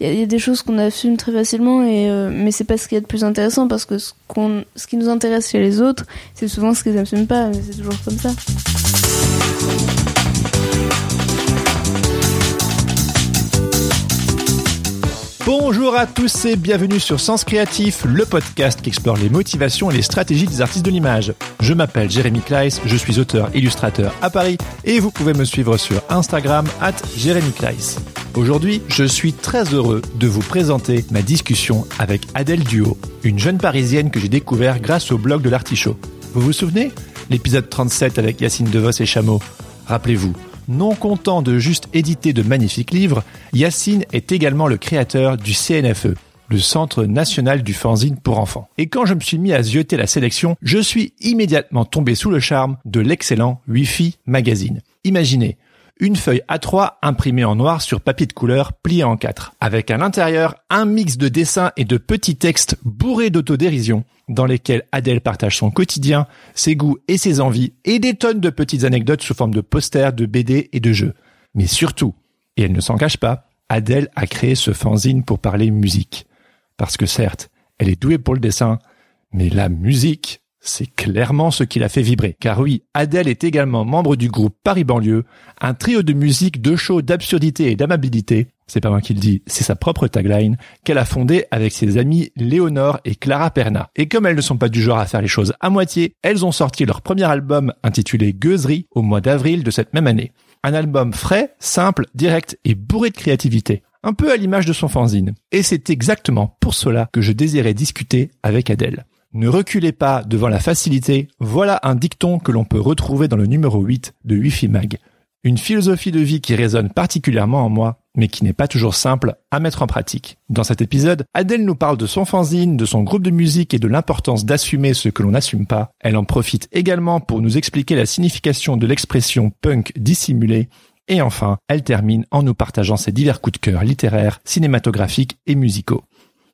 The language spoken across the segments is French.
Il y, a- des choses qu'on assume très facilement, et, euh, mais c'est pas ce qu'il y a de plus intéressant parce que ce, qu'on, ce qui nous intéresse chez les autres, c'est souvent ce qu'ils n'assument pas, mais c'est toujours comme ça. Bonjour à tous et bienvenue sur Sens Créatif, le podcast qui explore les motivations et les stratégies des artistes de l'image. Je m'appelle Jérémy Kleiss, je suis auteur illustrateur à Paris et vous pouvez me suivre sur Instagram at Jérémy Kleiss. Aujourd'hui, je suis très heureux de vous présenter ma discussion avec Adèle Duo, une jeune parisienne que j'ai découvert grâce au blog de l'artichaut. Vous vous souvenez? L'épisode 37 avec Yacine Devos et Chameau. Rappelez-vous, non content de juste éditer de magnifiques livres, Yacine est également le créateur du CNFE, le Centre national du fanzine pour enfants. Et quand je me suis mis à zioter la sélection, je suis immédiatement tombé sous le charme de l'excellent Wi-Fi Magazine. Imaginez, une feuille A3 imprimée en noir sur papier de couleur plié en quatre, avec à l'intérieur un mix de dessins et de petits textes bourrés d'autodérision, dans lesquels Adèle partage son quotidien, ses goûts et ses envies, et des tonnes de petites anecdotes sous forme de posters, de BD et de jeux. Mais surtout, et elle ne s'en cache pas, Adèle a créé ce fanzine pour parler musique. Parce que certes, elle est douée pour le dessin, mais la musique, c'est clairement ce qui l'a fait vibrer. Car oui, Adèle est également membre du groupe Paris Banlieue, un trio de musique, de show, d'absurdité et d'amabilité. C'est pas moi qui le dis, c'est sa propre tagline qu'elle a fondée avec ses amis Léonore et Clara Perna. Et comme elles ne sont pas du genre à faire les choses à moitié, elles ont sorti leur premier album intitulé Gueuserie au mois d'avril de cette même année. Un album frais, simple, direct et bourré de créativité. Un peu à l'image de son fanzine. Et c'est exactement pour cela que je désirais discuter avec Adèle. Ne reculez pas devant la facilité, voilà un dicton que l'on peut retrouver dans le numéro 8 de Wi-Fi Mag. Une philosophie de vie qui résonne particulièrement en moi, mais qui n'est pas toujours simple à mettre en pratique. Dans cet épisode, Adèle nous parle de son fanzine, de son groupe de musique et de l'importance d'assumer ce que l'on n'assume pas. Elle en profite également pour nous expliquer la signification de l'expression punk dissimulé. Et enfin, elle termine en nous partageant ses divers coups de cœur littéraires, cinématographiques et musicaux.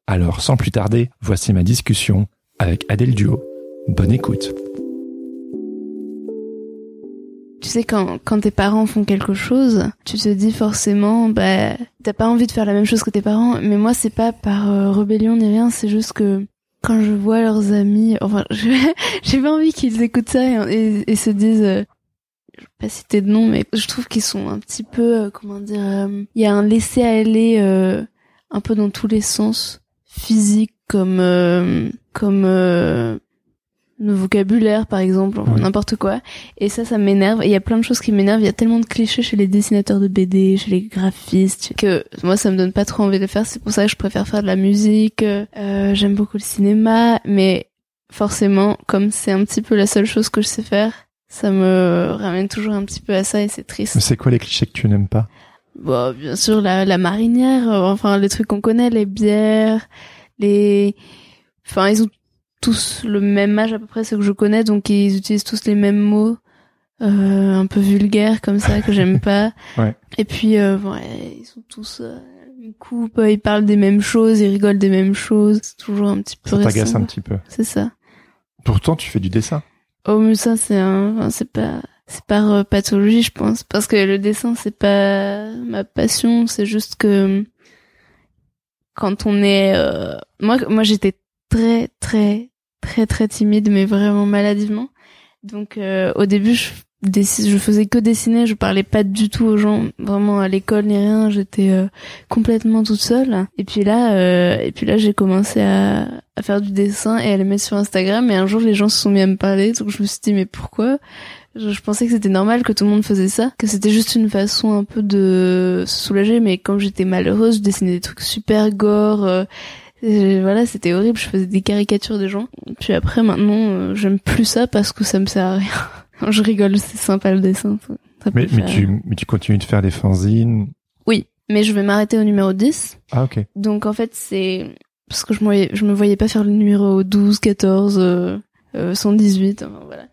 Alors, sans plus tarder, voici ma discussion avec Adèle Duo. Bonne écoute. Tu sais, quand, quand tes parents font quelque chose, tu te dis forcément, bah, t'as pas envie de faire la même chose que tes parents. Mais moi, c'est pas par euh, rébellion ni rien, c'est juste que quand je vois leurs amis, enfin, j'ai pas envie qu'ils écoutent ça et, et- et se disent, euh, je vais pas citer de nom, mais je trouve qu'ils sont un petit peu, euh, comment dire, euh, il y a un laisser aller euh, un peu dans tous les sens, physique comme euh, comme euh, le vocabulaire par exemple, Ouais. n'importe quoi. Et ça, ça m'énerve. Et il y a plein de choses qui m'énervent. Il y a tellement de clichés chez les dessinateurs de BD, chez les graphistes, que moi, ça me donne pas trop envie de faire. C'est pour ça que je préfère faire de la musique. Euh, J'aime beaucoup le cinéma, mais forcément, comme c'est un petit peu la seule chose que je sais faire, ça me ramène toujours un petit peu à ça et c'est triste. Mais c'est quoi les clichés que tu n'aimes pas? Bon, bien sûr, la, la marinière, euh, enfin, les trucs qu'on connaît, les bières, les... Enfin, ils ont tous le même âge à peu près, ceux que je connais, donc ils utilisent tous les mêmes mots, euh, un peu vulgaires comme ça, que j'aime pas. Ouais. Et puis, euh, ouais, ils sont tous... Une coupe, euh, ils parlent des mêmes choses, ils rigolent des mêmes choses. C'est toujours un petit peu... Ça t'agace un petit peu. C'est ça. Pourtant, tu fais du dessin. Oh mais ça c'est un, enfin, c'est pas, c'est par euh, pathologie je pense, parce que le dessin c'est pas ma passion, c'est juste que quand on est, euh, moi moi j'étais très très très très timide mais vraiment maladivement, donc euh, au début je je faisais que dessiner, je parlais pas du tout aux gens, vraiment à l'école ni rien, j'étais euh, complètement toute seule. Et puis là, euh, et puis là j'ai commencé à, à faire du dessin et à le mettre sur Instagram. Et un jour les gens se sont mis à me parler, donc je me suis dit mais pourquoi? Je, pensais que c'était normal que tout le monde faisait ça, que c'était juste une façon un peu de se soulager. Mais quand j'étais malheureuse, je dessinais des trucs super gore. Et voilà, c'était horrible. Je faisais des caricatures des gens. Puis après, maintenant, euh, j'aime plus ça parce que ça me sert à rien. je rigole, c'est sympa le dessin. Ça, ça peut Mais, mais, tu, mais tu continues de faire des fanzines Oui, mais je vais m'arrêter au numéro 10. Ah, ok. Donc en fait, c'est parce que je me voyais, je me voyais pas faire le numéro 12, 14, euh, euh, 118, enfin, voilà.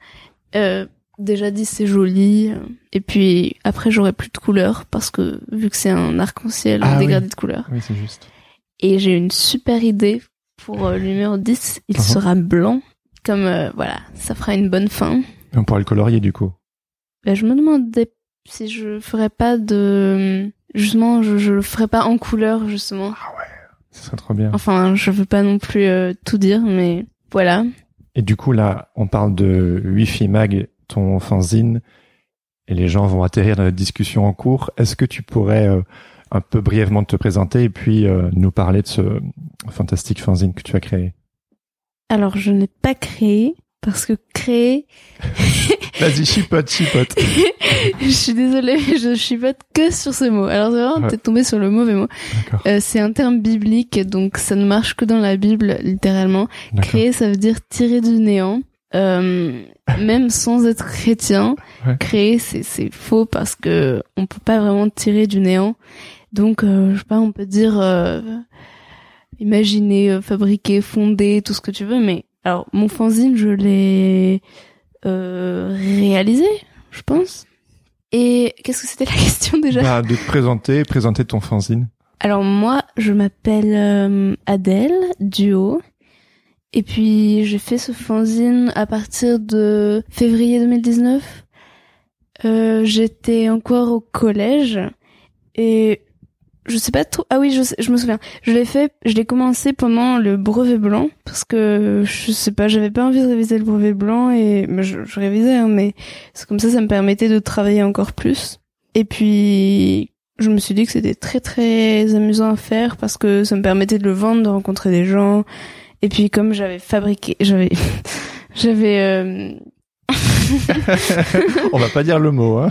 Euh, déjà 10 c'est joli et puis après j'aurai plus de couleurs parce que vu que c'est un arc-en-ciel Ah un oui. dégradé de couleurs Oui, c'est juste. Et j'ai une super idée pour euh, le numéro 10 il Mhm. sera blanc comme euh, voilà ça fera une bonne fin Et on pourra le colorier du coup. Ben, je me demandais si je ferais pas de justement je, je le ferais pas en couleur justement Ah ouais. Ce serait trop bien. enfin je veux pas non plus euh, tout dire mais voilà Et du coup, là, on parle de Wi-Fi Mag, ton fanzine, et les gens vont atterrir dans notre discussion en cours. Est-ce que tu pourrais euh, un peu brièvement te présenter et puis euh, nous parler de ce fantastique fanzine que tu as créé alors je n'ai pas créé parce que créer Vas-y, chipote, chipote. je suis désolée, mais je chipote que sur ce mot. Alors c'est vraiment Ouais. peut-être tombé sur le mauvais mot. Euh, c'est un terme biblique, donc ça ne marche que dans la Bible, littéralement. Créer, ça veut dire tirer du néant. Euh, même sans être chrétien, Ouais. créer, c'est c'est faux parce que on peut pas vraiment tirer du néant. Donc, euh, je sais pas, on peut dire euh, imaginer, euh, fabriquer, fonder, tout ce que tu veux. Mais alors, mon fanzine, je l'ai euh, réalisé, je pense. Et qu'est-ce que c'était la question déjà? Bah, de te présenter, présenter ton fanzine. Alors moi, je m'appelle euh, Adèle Duo. Et puis j'ai fait ce fanzine à partir de février 2019. Euh, J'étais encore au collège et je sais pas trop. Ah oui, je, sais- je me souviens. Je l'ai fait. Je l'ai commencé pendant le brevet blanc parce que je sais pas. J'avais pas envie de réviser le brevet blanc et mais je, je révisais, hein, mais c'est comme ça, ça me permettait de travailler encore plus. Et puis je me suis dit que c'était très très amusant à faire parce que ça me permettait de le vendre, de rencontrer des gens. Et puis comme j'avais fabriqué, j'avais, j'avais, euh, On va pas dire le mot, hein.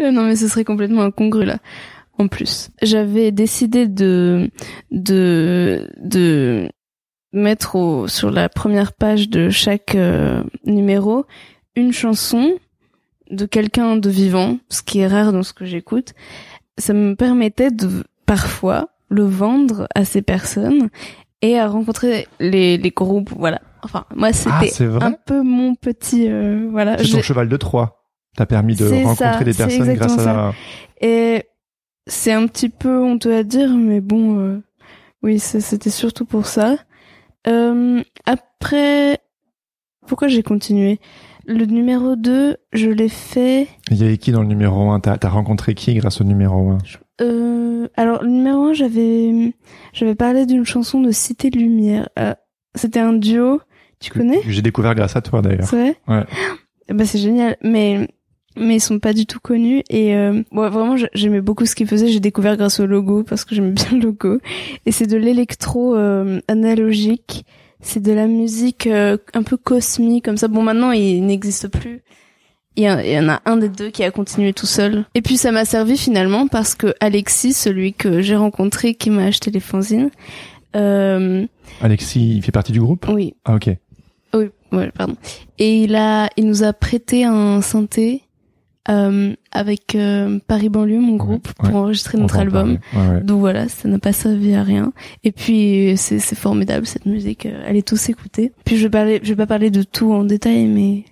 euh, non mais ce serait complètement incongru là. En plus, j'avais décidé de de de mettre au, sur la première page de chaque euh, numéro une chanson de quelqu'un de vivant, ce qui est rare dans ce que j'écoute. Ça me permettait de parfois le vendre à ces personnes et à rencontrer les, les groupes. Voilà. Enfin, moi Ah, c'était un peu mon petit euh, voilà. C'est ton cheval de Troie. T'as permis de rencontrer ça, des personnes grâce à... Et c'est un petit peu honteux à dire, mais bon, euh, oui, c'était surtout pour ça. Euh, après, pourquoi j'ai continué? Le numéro 2, je l'ai fait... Il y avait qui dans le numéro 1 T'as t'as rencontré qui grâce au numéro 1 Euh, alors, le numéro 1, j'avais j'avais parlé d'une chanson de Cité Lumière. Euh, C'était un duo, tu connais? J'ai découvert grâce à toi d'ailleurs. C'est vrai? Ouais. Bah c'est génial, mais mais ils sont pas du tout connus et euh, ouais, vraiment j'a- j'aimais beaucoup ce qu'ils faisaient. J'ai découvert grâce au logo parce que j'aimais bien le logo et c'est de l'électro euh, analogique. C'est de la musique euh, un peu cosmique comme ça. Bon maintenant il n'existe plus. Il y, a- il y en a un des deux qui a continué tout seul. Et puis ça m'a servi finalement parce que Alexis, celui que j'ai rencontré qui m'a acheté les fanzines, euh, Alexis, il fait partie du groupe? Oui, Ah ok. oui, ouais, pardon. Et il a, il nous a prêté un synthé euh, avec euh, Paris banlieue, mon groupe, ouais. pour enregistrer notre album. Ouais. Donc voilà, ça n'a pas servi à rien. Et puis c'est c'est formidable cette musique, euh, allez tous écouter. Puis je vais parler, je vais pas parler de tout en détail, mais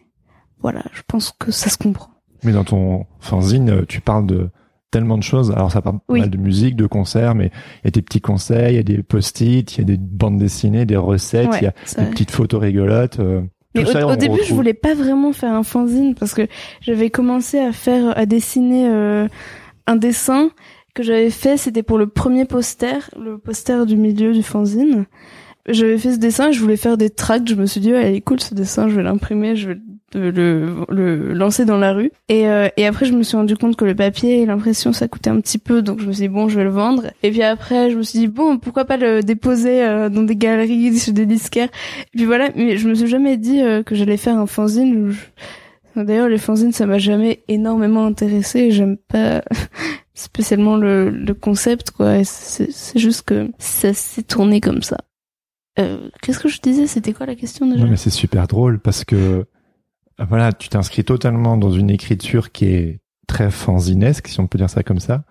voilà, je pense que ça se comprend. Mais dans ton fanzine, euh, tu parles de tellement de choses. Alors ça parle pas mal de musique, de concerts, mais il y a des petits conseils, il y a des post-it, il y a des bandes dessinées, des recettes, il y a des petites photos rigolotes. euh, Mais au, ça, au début, je retrouve. voulais pas vraiment faire un fanzine parce que j'avais commencé à faire, à dessiner euh, un dessin que j'avais fait. C'était pour le premier poster, le poster du milieu du fanzine. J'avais fait ce dessin, et je voulais faire des tracts. Je me suis dit, elle est cool ce dessin, je vais l'imprimer, je vais le, le, le lancer dans la rue. Et, euh, et après, je me suis rendu compte que le papier et l'impression, ça coûtait un petit peu, donc je me suis dit, bon, je vais le vendre. Et puis après, je me suis dit, bon, pourquoi pas le déposer euh, dans des galeries, chez des disquaires. Et puis voilà, mais je me suis jamais dit euh, que j'allais faire un fanzine. je- D'ailleurs, les fanzines, ça m'a jamais énormément intéressé. J'aime pas spécialement le, le concept, quoi. C'est juste que ça s'est tourné comme ça. Euh, Qu'est-ce que je disais? C'était quoi la question déjà? Non, mais c'est super drôle parce que voilà, tu t'inscris totalement dans une écriture qui est très fanzinesque, si on peut dire ça comme ça.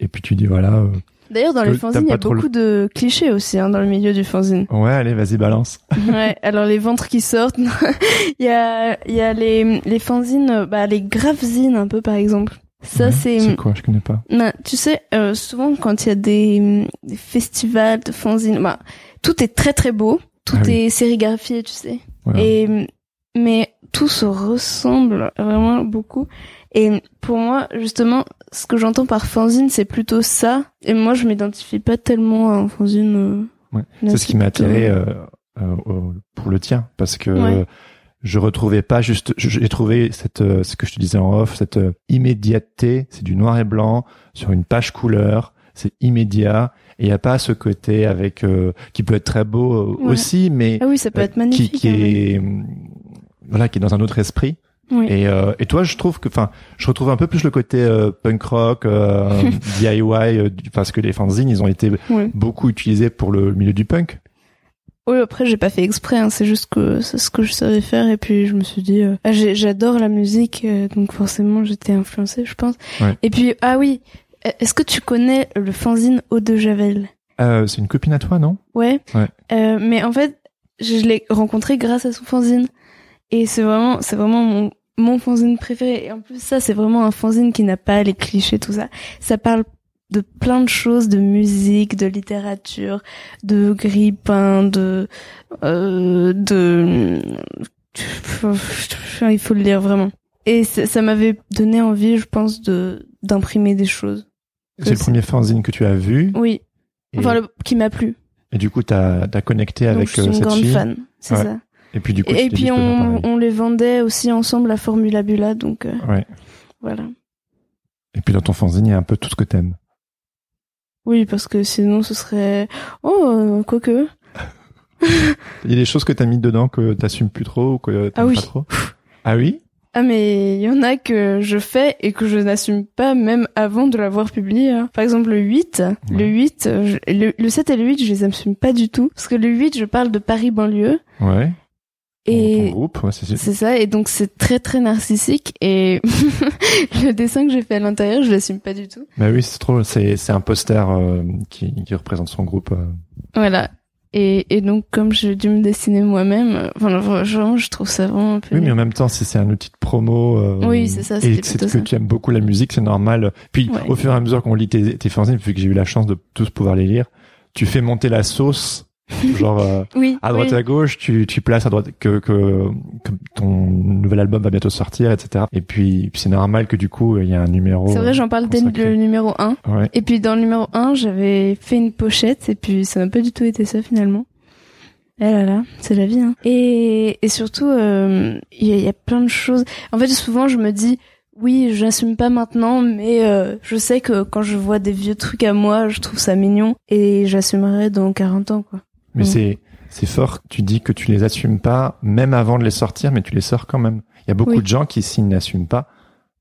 Et puis tu dis voilà. euh, D'ailleurs, dans les fanzines, il y a le- beaucoup de clichés aussi hein, dans le milieu du fanzine. ouais, allez, vas-y, balance. ouais, alors les ventres qui sortent, il y a, il y a les, les fanzines, euh, bah, les graphzines un peu par exemple. Ça, Ouais, c'est... C'est quoi? Je connais pas. Bah, tu sais, euh, souvent quand il y a des, des festivals de fanzines, bah, tout est très très beau, tout Ah oui. est sérigraphié, tu sais. Et mais tout se ressemble vraiment beaucoup. Et pour moi, justement, ce que j'entends par fanzine, c'est plutôt ça. Et moi, je m'identifie pas tellement à un fanzine. euh, Ouais. C'est ce qui m'a attiré euh, euh, pour le tien, parce que Ouais. je retrouvais pas juste. J'ai trouvé cette, ce que je te disais en off, cette immédiateté. C'est du noir et blanc sur une page couleur. C'est immédiat et il y a pas ce côté avec qui peut être très beau Ouais. aussi, mais Ah oui, ça peut euh, être magnifique. qui, qui hein, est hum, voilà, qui est dans un autre esprit. Oui. Et, euh, et toi, je trouve que, enfin, je retrouve un peu plus le côté euh, punk rock, euh, DIY, euh, du- parce que les fanzines, ils ont été Oui. beaucoup utilisés pour le milieu du punk. Oui, après, j'ai pas fait exprès, hein, c'est juste que c'est ce que je savais faire, et puis je me suis dit, euh, ah, j'adore la musique, euh, donc forcément, j'étais influencée, je pense. Ouais. Et puis, ah oui, euh, est-ce que tu connais le fanzine Eau de Javel? Euh, c'est une copine à toi, non? Ouais. Ouais. Euh, mais en fait, je l'ai rencontré grâce à son fanzine. Et c'est vraiment, c'est vraiment mon, mon fanzine préféré. Et en plus, ça, c'est vraiment un fanzine qui n'a pas les clichés, tout ça. Ça parle de plein de choses, de musique, de littérature, de grippin, de, euh, de, il faut le lire vraiment. Et ça ça m'avait donné envie, je pense, de, d'imprimer des choses. C'est le premier fanzine que tu as vu. Oui. Et, Enfin, le, qui m'a plu. et du coup, t'as as connecté Donc, avec je suis euh, une cette grande fille. fan. C'est Ouais. ça. Et puis du coup, Et, puis on, les vendait aussi ensemble à Formula Bula, donc euh, Ouais. voilà. Et puis dans ton fanzine, il y a un peu tout ce que t'aimes. Oui, parce que sinon ce serait oh euh, quoique. Il y a des choses que t'as mis dedans que t'assumes plus trop ou que t'aimes Ah oui. pas trop? Ah oui? Ah mais il y en a que je fais et que je n'assume pas même avant de l'avoir publié. hein. Par exemple le 8, le Ouais. 8, euh, je- le, le 7 et le 8, je les assume pas du tout parce que le 8, je parle de Paris banlieue Ouais. Et groupe, ouais, c'est ça et donc c'est très très narcissique et le dessin que j'ai fait à l'intérieur, je l'assume pas du tout. Bah oui, c'est trop. C'est c'est un poster euh, qui, qui représente son groupe. euh. Voilà. Et, et donc, comme j'ai dû me dessiner moi-même, euh, enfin, vraiment, je trouve ça vraiment un peu... Oui, mais en même temps, si c'est un outil de promo, euh, Oui, c'est ça, et c'est que ça. tu aimes beaucoup la musique, c'est normal. Puis, Ouais. au fur et à mesure qu'on lit tes, tes fanzines, vu que j'ai eu la chance de tous pouvoir les lire, tu fais monter la sauce, genre euh, oui, à droite oui. et à gauche, tu, tu places à droite que, que, que ton nouvel album va bientôt sortir, etc. Et puis, c'est normal que du coup, il y a un numéro. C'est vrai, j'en parle dès le numéro 1. Ouais. Et puis, dans le numéro 1, j'avais fait une pochette, et puis ça n'a pas du tout été ça, finalement. Eh là là, c'est la vie, hein. Et, et surtout, euh, il y, a- y a plein de choses. En fait, souvent, je me dis, oui, j'assume pas maintenant, mais euh, je sais que quand je vois des vieux trucs à moi, je trouve ça mignon, et j'assumerai dans 40 ans, quoi. Mais Mm. c'est c'est fort. Tu dis que tu les assumes pas, même avant de les sortir, mais tu les sors quand même. Il y a beaucoup Oui. de gens qui, s'ils n'assument pas,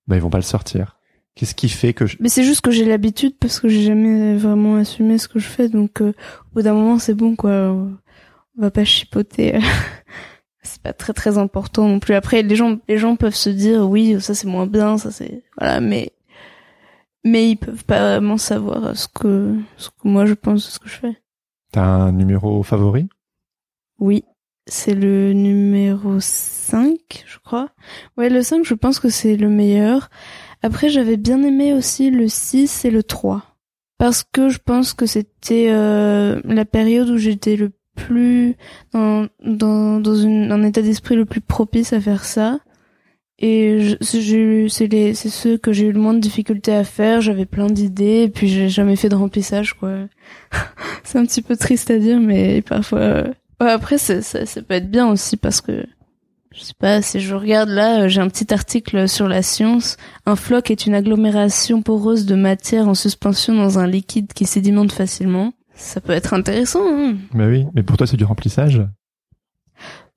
bah ils vont pas le sortir. Qu'est-ce qui fait que je... Mais c'est juste que j'ai l'habitude parce que j'ai jamais vraiment assumé ce que je fais, donc euh, au bout d'un moment c'est bon quoi. On va pas chipoter. c'est pas très très important non plus. Après les gens les gens peuvent se dire oui ça c'est moins bien, ça c'est voilà, mais mais ils peuvent pas vraiment savoir ce que ce que moi je pense de ce que je fais. T'as un numéro favori? Oui, c'est le numéro 5, je crois. Ouais, le 5, je pense que c'est le meilleur. Après, j'avais bien aimé aussi le 6 et le 3. Parce que je pense que c'était euh, la période où j'étais le plus dans, un état d'esprit le plus propice à faire ça. Et c'est- ceux que j'ai eu le moins de difficultés à faire. J'avais plein d'idées, et puis j'ai jamais fait de remplissage, quoi. c'est un petit peu triste à dire, mais parfois, euh, Ouais, après, ça, ça, ça peut être bien aussi parce que, je sais pas, si je regarde là, euh, j'ai un petit article sur la science. Un floc est une agglomération poreuse de matière en suspension dans un liquide qui sédimente facilement. Ça peut être intéressant, hein. Bah oui, mais pour toi c'est du remplissage.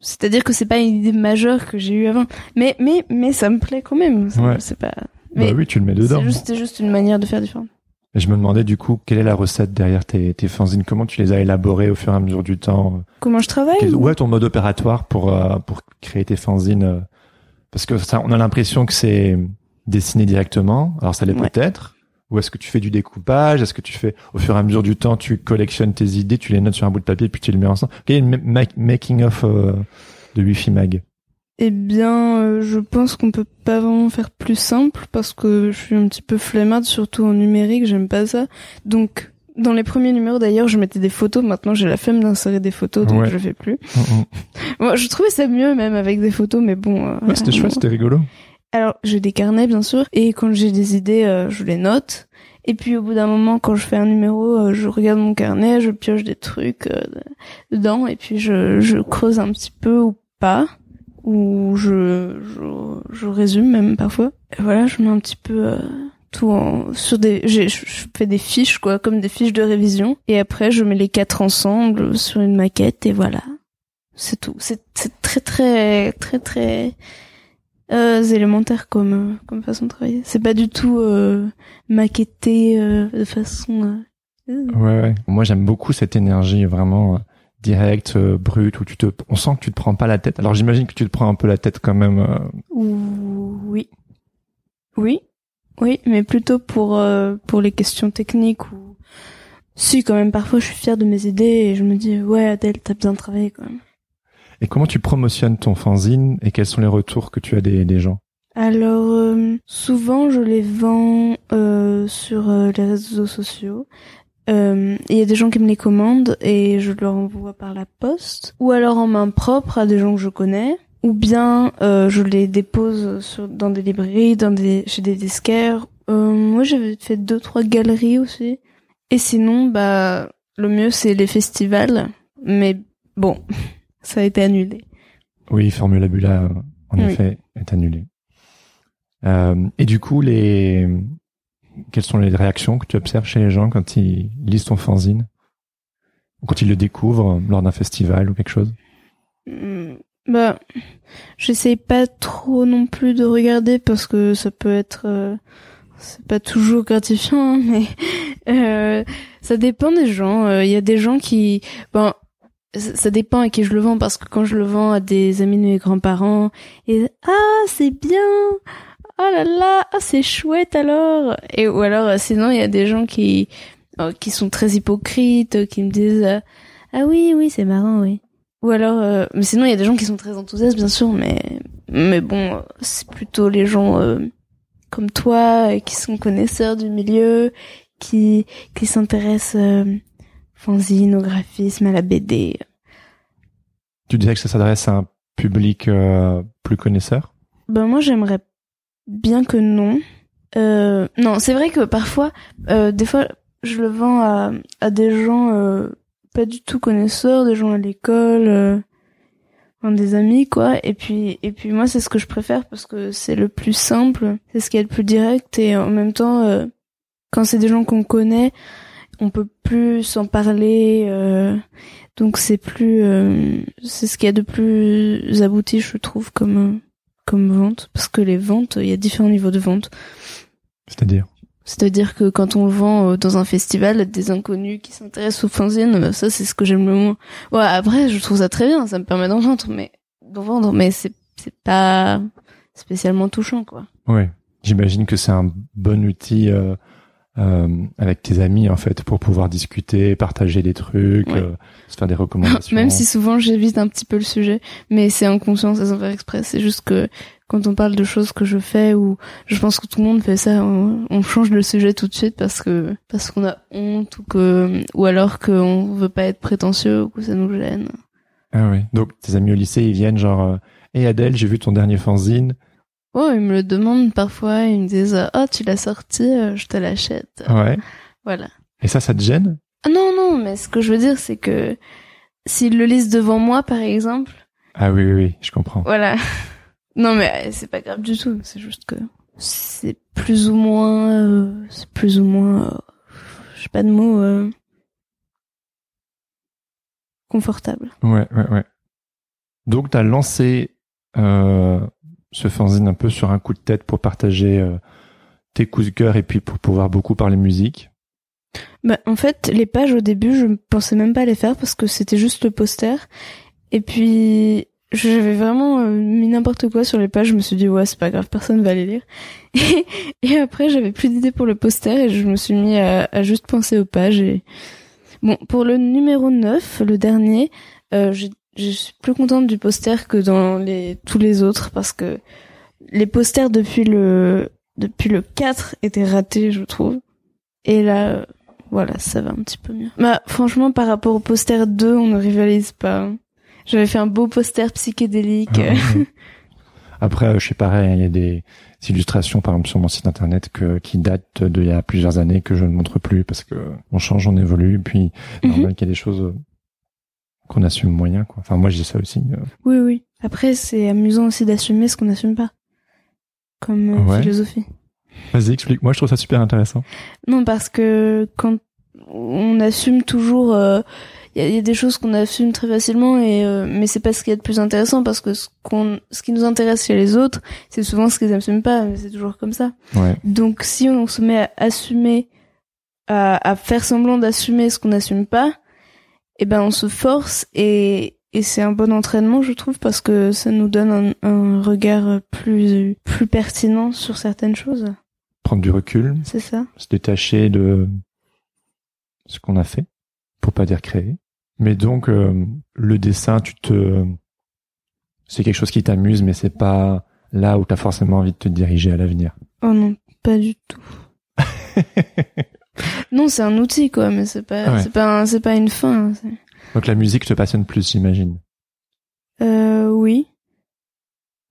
C'est-à-dire que c'est pas une idée majeure que j'ai eue avant. Mais, mais, mais ça me plaît quand même. Ça- Ouais. C'est pas, mais bah oui, tu le mets dedans. c'est juste, juste une manière de faire différente. Et je me demandais du coup quelle est la recette derrière tes, tes fanzines, comment tu les as élaborées au fur et à mesure du temps? Comment je travaille? Quel- Ouais, ton mode opératoire pour euh, pour créer tes fanzines. euh, Parce que ça, on a l'impression que c'est dessiné directement. Alors ça l'est Ouais. peut-être, Ou est-ce que tu fais du découpage? Est-ce que tu fais, au fur et à mesure du temps, tu collectionnes tes idées, tu les notes sur un bout de papier, puis tu les mets ensemble? Quel est le making of euh, de Wi-Fi Mag? Eh bien, euh, je pense qu'on peut pas vraiment faire plus simple parce que je suis un petit peu flemmarde, surtout en numérique, j'aime pas ça. Donc, dans les premiers numéros d'ailleurs, je mettais des photos. Maintenant, j'ai la flemme d'insérer des photos, donc je le fais plus. bon, je trouvais ça mieux même avec des photos, mais bon. Euh, c'était chouette, c'était rigolo. Alors, j'ai des carnets bien sûr, et quand j'ai des idées, euh, je les note. Et puis au bout d'un moment, quand je fais un numéro, euh, je regarde mon carnet, je pioche des trucs dedans, et puis je, je creuse un petit peu ou pas, ou je, je, je résume même parfois. Et voilà, je mets un petit peu tout en, sur des, je fais des fiches quoi, comme des fiches de révision, et après je mets les quatre ensemble sur une maquette et voilà, c'est tout. C'est très très très très euh, élémentaire comme comme façon de travailler. C'est pas du tout euh, maquetté euh, de façon. Euh, ouais, ouais. Moi j'aime beaucoup cette énergie vraiment euh, directe, brute, où tu te, on sent que tu te prends pas la tête. Alors j'imagine que tu te prends un peu la tête quand même. Oui. Oui. Oui, mais plutôt pour euh, pour les questions techniques ou si quand même parfois je suis fière de mes idées et je me dis ouais Adèle t'as bien travaillé quand même. Et comment tu promotionnes ton fanzine et quels sont les retours que tu as des, gens? Alors euh, souvent je les vends euh, sur euh, les réseaux sociaux. Il y a des gens qui me les commandent et je leur envoie par la poste ou alors en main propre à des gens que je connais ou bien euh, je les dépose sur, dans des librairies, dans des, chez des disquaires. Euh, moi, j'avais fait deux trois galeries aussi. Et sinon, bah, le mieux c'est les festivals. Mais bon, ça a été annulé. Oui, Formula Bula, en effet, est annulé. Euh, et du coup, les quelles sont les réactions que tu observes chez les gens quand ils lisent ton fanzine, ou quand ils le découvrent lors d'un festival ou quelque chose? Hmm, bah, j'essaye pas trop non plus de regarder parce que ça peut être, euh, c'est pas toujours gratifiant, hein, mais euh, ça dépend des gens. Il euh, y a des gens qui, bon, ça dépend à qui je le vends parce que quand je le vends à des amis de mes grands-parents, et ah c'est bien, oh là là, ah c'est chouette alors, et ou alors sinon il y a des gens qui qui sont très hypocrites, qui me disent ah oui oui c'est marrant oui. Ou alors, euh, mais sinon il y a des gens qui sont très enthousiastes bien sûr, mais mais bon, c'est plutôt les gens euh, comme toi euh, qui sont connaisseurs du milieu, qui qui s'intéressent euh, fanzine, au graphisme, à la BD. Tu disais que ça s'adresse à un public plus connaisseur? Ben moi j'aimerais bien que non. non, c'est vrai que parfois, des fois, je le vends à, à des gens pas du tout connaisseur, des gens à l'école, euh, des amis quoi. Et puis et puis moi c'est ce que je préfère parce que c'est le plus simple, c'est ce qui est le plus direct et en même temps euh, quand c'est des gens qu'on connaît, on peut plus s'en parler. Euh, donc c'est plus euh, c'est ce qui est de plus abouti je trouve comme comme vente parce que les ventes il y a différents niveaux de vente. C'est-à-dire? C'est-à-dire que quand on le vend euh, dans un festival, des inconnus qui s'intéressent aux fanzines, euh, ça c'est ce que j'aime le moins. Ouais, après je trouve ça très bien, ça me permet d'en vendre, mais d'en vendre, mais c'est c'est pas spécialement touchant quoi. Ouais, j'imagine que c'est un bon outil euh, euh, avec tes amis en fait pour pouvoir discuter, partager des trucs, euh, se faire des recommandations. Même si souvent j'évite un petit peu le sujet, mais c'est en conscience et sans faire exprès. C'est juste que quand on parle de choses que je fais ou je pense que tout le monde fait ça, on, change de sujet tout de suite parce que parce qu'on a honte ou que ou alors qu'on veut pas être prétentieux ou que ça nous gêne. Ah oui. Donc tes amis au lycée ils viennent genre "Hé euh, Adèle, j'ai vu ton dernier fanzine." Oh, ils me le demandent parfois, ils me disent "Oh, tu l'as sorti, euh, je te l'achète." Ouais. Voilà. Et ça ça te gêne? Ah Non non, mais ce que je veux dire c'est que s'ils le lisent devant moi par exemple, Ah oui oui, oui je comprends. Voilà. Non, mais euh, c'est pas grave du tout. C'est juste que c'est plus ou moins, euh, c'est plus ou moins, euh, je sais pas de mots, euh, confortable. Ouais, ouais, ouais. Donc, t'as lancé ce fanzine un peu sur un coup de tête pour partager tes coups de cœur et puis pour pouvoir beaucoup parler musique. Bah, en fait, les pages au début, je pensais même pas les faire parce que c'était juste le poster. Et puis, j'avais vraiment euh, mis n'importe quoi sur les pages. Je me suis dit ouais c'est pas grave, personne va les lire. Et, après j'avais plus d'idées pour le poster et je me suis mis à, à, juste penser aux pages. Et bon pour le numéro 9, le dernier, euh, je, je suis plus contente du poster que dans les tous les autres parce que les posters depuis le depuis le 4 étaient ratés je trouve. Et là voilà ça va un petit peu mieux. Bah franchement par rapport au poster 2 on ne rivalise pas. hein. J'avais fait un beau poster psychédélique. Ah. Après, euh, je sais pareil, il y a des illustrations, par exemple, sur mon site internet que, qui datent d'il y a plusieurs années que je ne montre plus parce que on change, on évolue, puis normal qu'il y a des choses qu'on assume moyen, quoi. Enfin, moi, je dis ça aussi. euh. Oui, oui. Après, c'est amusant aussi d'assumer ce qu'on n'assume pas. Comme euh, Ouais. philosophie. Vas-y, explique-moi, je trouve ça super intéressant. Non, parce que quand on assume toujours, euh, il y, a, il y a des choses qu'on assume très facilement, et euh, mais c'est pas ce qu'il y a de plus intéressant, parce que ce qu'on, ce qui nous intéresse chez les autres, c'est souvent ce qu'ils n'assument pas, mais c'est toujours comme ça. Ouais. Donc, si on se met à assumer, à, à faire semblant d'assumer ce qu'on n'assume pas, eh ben, on se force et, et c'est un bon entraînement, je trouve, parce que ça nous donne un, un regard plus, plus pertinent sur certaines choses. Prendre du recul, C'est ça? se détacher de ce qu'on a fait, pour pas dire créer. Mais donc, euh, le dessin, tu te, c'est quelque chose qui t'amuse, mais c'est pas là où t'as forcément envie de te diriger à l'avenir. Oh non, pas du tout. non, c'est un outil, quoi, mais c'est pas, Ouais. c'est pas, un- c'est pas une fin. c'est- Donc la musique te passionne plus, j'imagine. Euh, oui.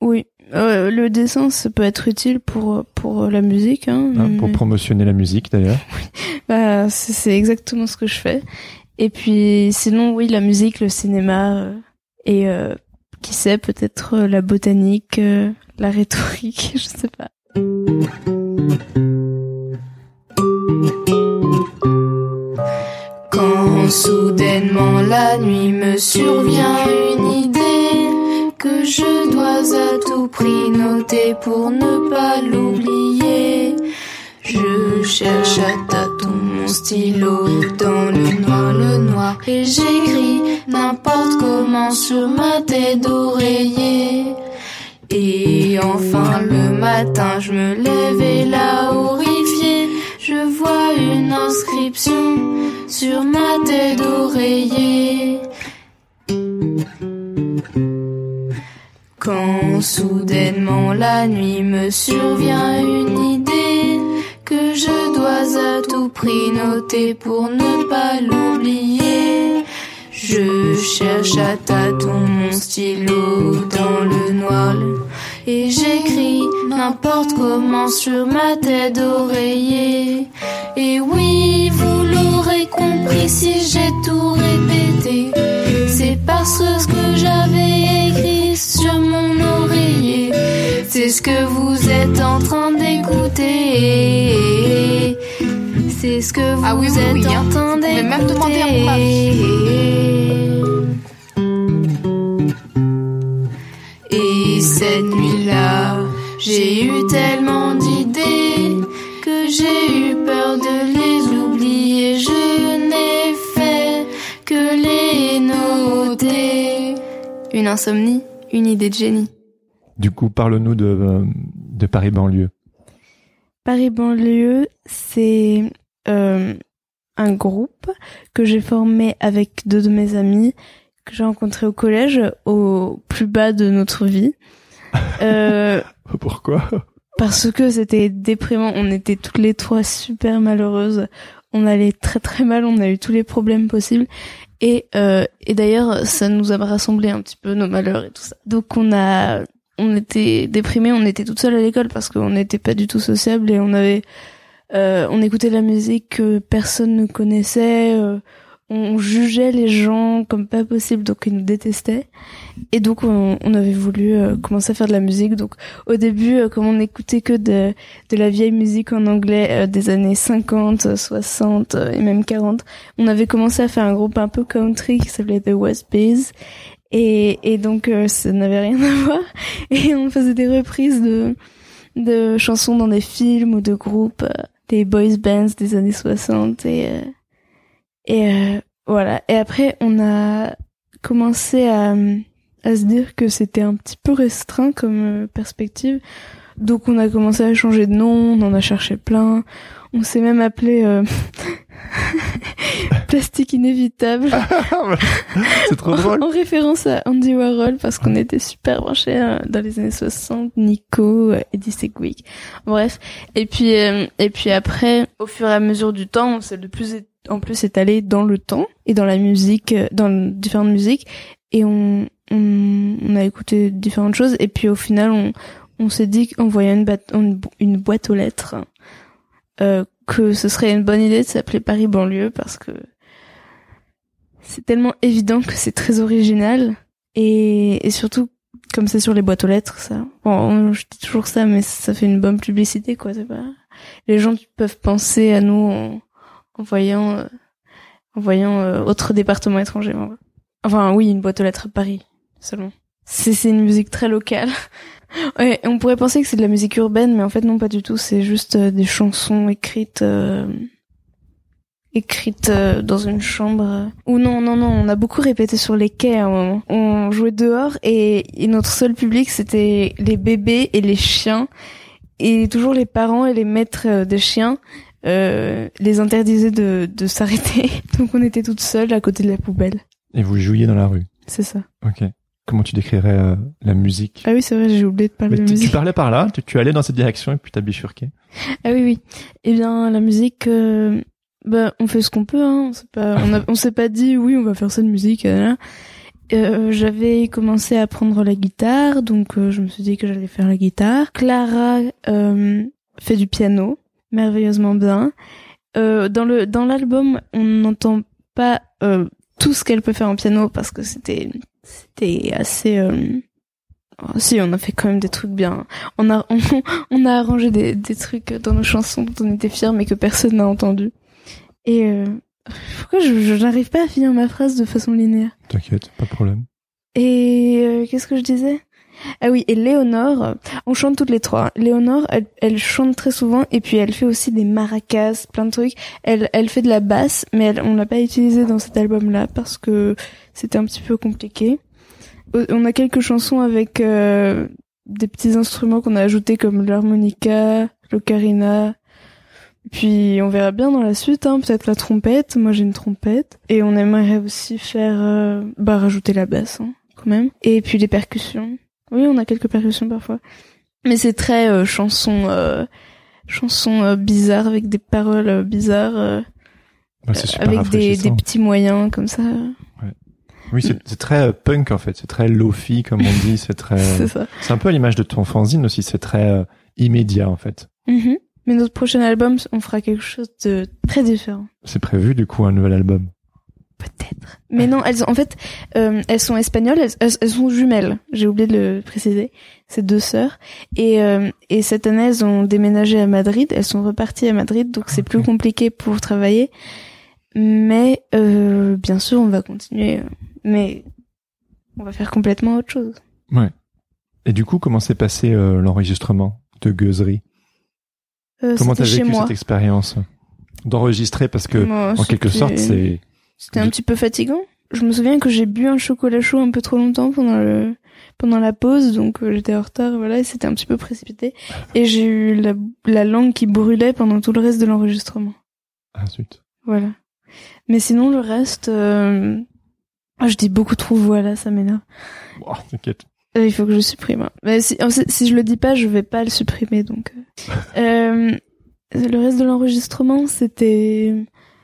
Oui. Euh, le dessin, ça peut être utile pour, pour la musique, hein. Hein, pour promotionner la musique d'ailleurs. Bah, c'est c'est exactement ce que je fais. Et puis, sinon, oui, la musique, le cinéma, euh, et euh, qui sait, peut-être la botanique, la rhétorique, je sais pas. Soudainement la nuit me survient une idée que je dois à tout prix noter pour ne pas l'oublier. Je cherche à tâtons mon stylo dans le noir, le noir et j'écris n'importe comment sur ma tête d'oreiller. Et enfin le matin je me lève et là horrifié je vois une inscription sur ma tête d'oreiller. Quand soudainement la nuit me survient une idée que je dois à tout prix noter pour ne pas l'oublier. Je cherche à tâtons mon stylo dans le noir et j'écris n'importe comment sur ma tête d'oreiller. Et oui, vous l'aurez compris si j'ai tout répété. C'est parce que ce que j'avais écrit sur mon oreiller, c'est ce que vous êtes en train d'écouter. C'est ce que vous Ah oui, oui, êtes oui, hein. en train Vous pouvez d'écouter. même demander à mon cette nuit-là, j'ai eu tellement d'idées que j'ai eu peur de les oublier. Je n'ai fait que les noter. Une insomnie, une idée de génie. Du coup, parle-nous de, euh, de Paris banlieue. Paris banlieue, c'est euh, un groupe que j'ai formé avec deux de mes amis que j'ai rencontrés au collège, au plus bas de notre vie. Euh, Pourquoi parce que c'était déprimant. On était toutes les trois super malheureuses. On allait très très mal. On a eu tous les problèmes possibles. Et, euh, et d'ailleurs, ça nous a rassemblé un petit peu nos malheurs et tout ça. Donc on a, on était déprimés. On était toutes seules à l'école parce qu'on n'était pas du tout sociables et on avait, euh, on écoutait la musique que personne ne connaissait. euh, on jugeait les gens comme pas possible, donc ils nous détestaient. Et donc on, on avait voulu euh, commencer à faire de la musique. Donc au début, euh, comme on n'écoutait que de, de la vieille musique en anglais euh, des années 50, 60 euh, et même 40, on avait commencé à faire un groupe un peu country qui s'appelait The West Bees. Et, et donc euh, ça n'avait rien à voir. Et on faisait des reprises de, de chansons dans des films ou de groupes, des boys bands des années 60. Et, et voilà. Et après, on a commencé à, à se dire que c'était un petit peu restreint comme euh, perspective. Donc on a commencé à changer de nom, on en a cherché plein. On s'est même appelé euh, Plastique Inévitable. c'est trop drôle. en référence à Andy Warhol parce qu'on était super branchés euh, dans les années 60, Nico, euh, Eddie Sedgwick. Bref. Et puis euh, et puis après, au fur et à mesure du temps, on s'est de plus en plus étalé dans le temps et dans la musique, dans différentes musiques et on on, a écouté différentes choses et puis au final on on s'est dit qu'en voyant une, boîte aux lettres euh, que ce serait une bonne idée de s'appeler Paris banlieue parce que c'est tellement évident que c'est très original et, et surtout comme c'est sur les boîtes aux lettres ça bon on- je dis toujours ça mais ça fait une bonne publicité quoi c'est pas les gens peuvent penser à nous en, en voyant euh, en voyant euh, autre département étranger enfin oui une boîte aux lettres à Paris seulement c'est c'est une musique très locale ouais on pourrait penser que c'est de la musique urbaine mais en fait non pas du tout c'est juste euh, des chansons écrites euh, écrite euh, dans une chambre. Ou non, non, non, on a beaucoup répété sur les quais à un moment. On jouait dehors et, et notre seul public c'était les bébés et les chiens. Et toujours les parents et les maîtres euh, des chiens euh, les interdisaient de, de s'arrêter. Donc on était toutes seules à côté de la poubelle. Et vous jouiez dans la rue. C'est ça. Ok. Comment tu décrirais euh, la musique Ah oui, c'est vrai, j'ai oublié de parler Mais de tu, tu musique. parlais par là, tu, tu allais dans cette direction et puis t'as bifurqué. Ah oui, oui. Eh bien, la musique, euh, bah, on fait ce qu'on peut. Hein. On s'est pas, on, a- on s'est pas dit oui, on va faire cette musique. euh, là. Euh, j'avais commencé à apprendre la guitare, donc euh, je me suis dit que j'allais faire la guitare. Clara euh, fait du piano, merveilleusement bien. Euh, dans le dans l'album, on n'entend pas euh, tout ce qu'elle peut faire en piano parce que c'était c'était assez. euh, oh, si, on a fait quand même des trucs bien. On a on, on a arrangé des, des trucs dans nos chansons dont on était fiers mais que personne n'a entendu. Et euh, pourquoi je je- j'arrive pas à finir ma phrase de façon linéaire T'inquiète, pas de problème. Et euh, qu'est-ce que je disais? Ah oui, et Léonore, on chante toutes les trois. Léonore, elle, elle chante très souvent et puis elle fait aussi des maracas, plein de trucs. Elle, elle fait de la basse, mais elle, on l'a pas utilisée dans cet album-là parce que c'était un petit peu compliqué. Euh, On a quelques chansons avec euh, des petits instruments qu'on a ajoutés comme l'harmonica, l'ocarina. Puis on verra bien dans la suite, hein, peut-être la trompette. Moi j'ai une trompette et on aimerait aussi faire, euh, bah rajouter la basse hein, quand même. Et puis les percussions. Oui, on a quelques percussions parfois, mais c'est très euh, chanson, euh, chanson bizarre avec des paroles bizarres, euh, super avec des, petits moyens comme ça. Oui, c'est très euh, punk en fait, c'est très lofi comme on dit, c'est très. c'est ça. C'est un peu à l'image de ton fanzine aussi, c'est très euh, immédiat en fait. Mhm. Mais notre prochain album, on fera quelque chose de très différent. C'est prévu du coup un nouvel album. Peut-être. Mais non, elles en fait, euh, elles sont espagnoles, elles, elles- elles sont jumelles. J'ai oublié de le préciser. C'est deux sœurs. Et, euh, et cette année, elles ont déménagé à Madrid. Elles sont reparties à Madrid, donc c'est plus compliqué pour travailler. Mais euh, bien sûr, on va continuer. Euh, Mais on va faire complètement autre chose. Ouais. Et du coup, comment s'est passé euh, l'enregistrement de Gueuserie Euh, Comment t'as vécu cette expérience d'enregistrer? Parce que Moi, en quelque sorte, c'est C'était un petit peu fatigant. Je me souviens que j'ai bu un chocolat chaud un peu trop longtemps pendant le pendant la pause, donc euh, j'étais en retard, voilà, et c'était un petit peu précipité. Et j'ai eu la, la langue qui brûlait pendant tout le reste de l'enregistrement. ah zut. Voilà. Mais sinon, le reste, euh... je dis beaucoup trop voilà, ça m'énerve. Bon, T'inquiète. Euh, il faut que je supprime. hein. Mais si, si, je le dis pas, je vais pas le supprimer, donc. euh. Euh, le reste de l'enregistrement, c'était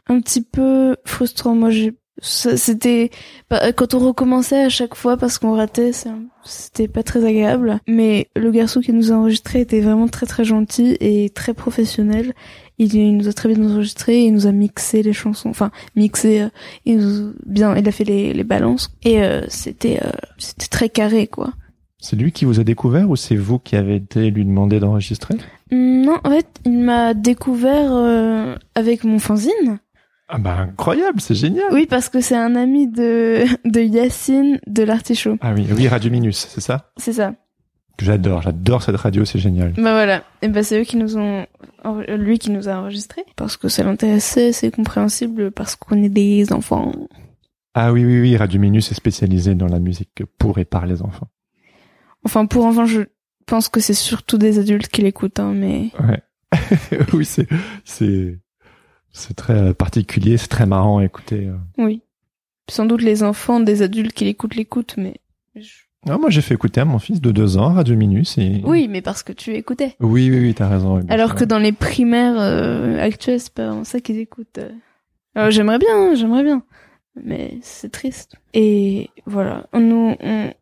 un petit peu frustrant. Moi, j'ai, c'était quand on recommençait à chaque fois parce qu'on ratait, c'était pas très agréable. Mais le garçon qui nous a enregistré était vraiment très très gentil et très professionnel. Il, il nous a très bien enregistré, il nous a mixé les chansons, enfin mixé, euh, il nous bien, il a fait les, les balances et euh, c'était euh, c'était très carré quoi. C'est lui qui vous a découvert ou c'est vous qui avez été lui demander d'enregistrer? Non, en fait, il m'a découvert euh, avec mon fanzine. Ah bah incroyable, c'est génial. Oui, parce que c'est un ami de, de Yacine de l'Artichaut. Ah oui, oui, Radio Minus, c'est ça? C'est ça. Que J'adore, j'adore cette radio, c'est génial. Bah voilà. Et bah c'est eux qui nous ont, lui qui nous a enregistré. Parce que ça l'intéressait, c'est compréhensible, parce qu'on est des enfants. Ah oui, oui, oui, Radio Minus est spécialisé dans la musique pour et par les enfants. Enfin, pour enfants, je pense que c'est surtout des adultes qui l'écoutent, hein, mais... Ouais. oui, c'est, c'est, c'est très particulier, c'est très marrant à écouter. euh. Oui. Sans doute les enfants des adultes qui l'écoutent l'écoutent, mais... je- Ah, moi, j'ai fait écouter à mon fils de deux ans Radio Minus et... Oui, mais parce que tu écoutais. Oui, oui, oui, t'as raison. oui, Alors que dans les primaires euh, actuelles, c'est pas ça qu'ils écoutent. euh. Alors j'aimerais bien, hein, j'aimerais bien, mais c'est triste. Et voilà, nous, on,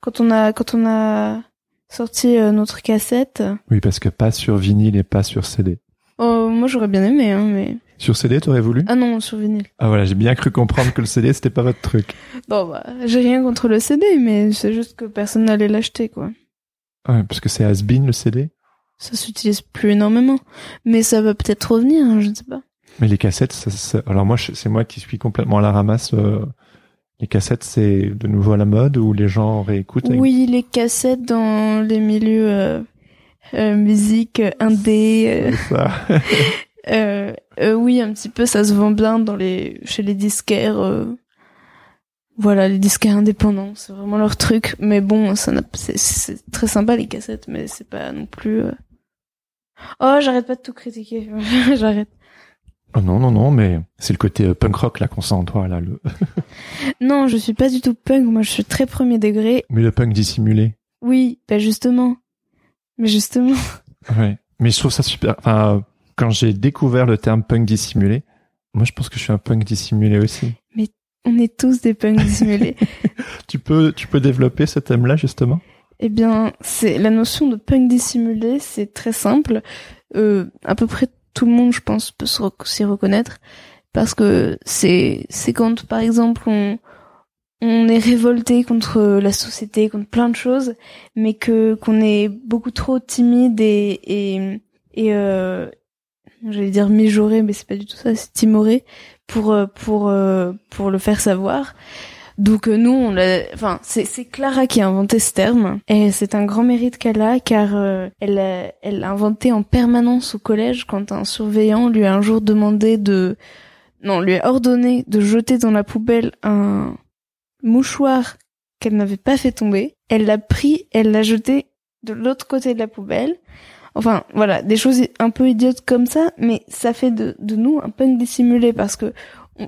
quand on a quand on a sorti euh, notre cassette, Oui, parce que pas sur vinyle et pas sur CD. oh, moi j'aurais bien aimé, hein, mais Sur CD, t'aurais voulu? Ah non sur vinyle. Ah voilà, j'ai bien cru comprendre que le CD, c'était pas votre truc. Bon bah, j'ai rien contre le CD, mais c'est juste que personne n'allait l'acheter quoi. Ouais, parce que c'est has-been, le CD. Ça s'utilise plus énormément, mais ça va peut-être revenir, hein, je ne sais pas. Mais les cassettes, ça, ça- alors moi, c'est moi qui suis complètement à la ramasse. euh, les cassettes, c'est de nouveau à la mode ou les gens réécoutent avec- Oui, les cassettes dans les milieux euh, euh, musique indé. euh, C'est ça. euh, euh, oui, un petit peu, ça se vend bien dans les chez les disquaires. euh, voilà, les disquaires indépendants, c'est vraiment leur truc. Mais bon, ça n'a- c'est très sympa les cassettes, mais c'est pas non plus. euh, Oh, j'arrête pas de tout critiquer. j'arrête. Oh non, non, non, mais c'est le côté euh, punk rock là qu'on sent en toi là. Le... Non, je suis pas du tout punk. Moi, je suis très premier degré. Mais le punk dissimulé. Oui, bah justement. Mais justement. Ouais. Mais je trouve ça super. Enfin, quand j'ai découvert le terme punk dissimulé, moi je pense que je suis un punk dissimulé aussi. On est tous des punks dissimulés. Tu peux, tu peux développer ce thème-là justement? Eh bien, c'est la notion de punk dissimulé, c'est très simple. Euh, à peu près tout le monde, je pense, peut s'y reconnaître parce que c'est c'est quand, par exemple, on on est révolté contre la société, contre plein de choses, mais que qu'on est beaucoup trop timide et et et euh, j'allais dire mijauré, mais c'est pas du tout ça, c'est timoré pour euh, pour euh, pour le faire savoir. Donc euh, nous, on enfin c'est c'est Clara qui a inventé ce terme et c'est un grand mérite qu'elle a car elle a, elle l'a inventé en permanence au collège quand un surveillant lui a un jour demandé de non lui a ordonné de jeter dans la poubelle un mouchoir qu'elle n'avait pas fait tomber. Elle l'a pris, elle l'a jeté de l'autre côté de la poubelle. Enfin, voilà, des choses un peu idiotes comme ça, mais ça fait de, de nous un punk dissimulé parce que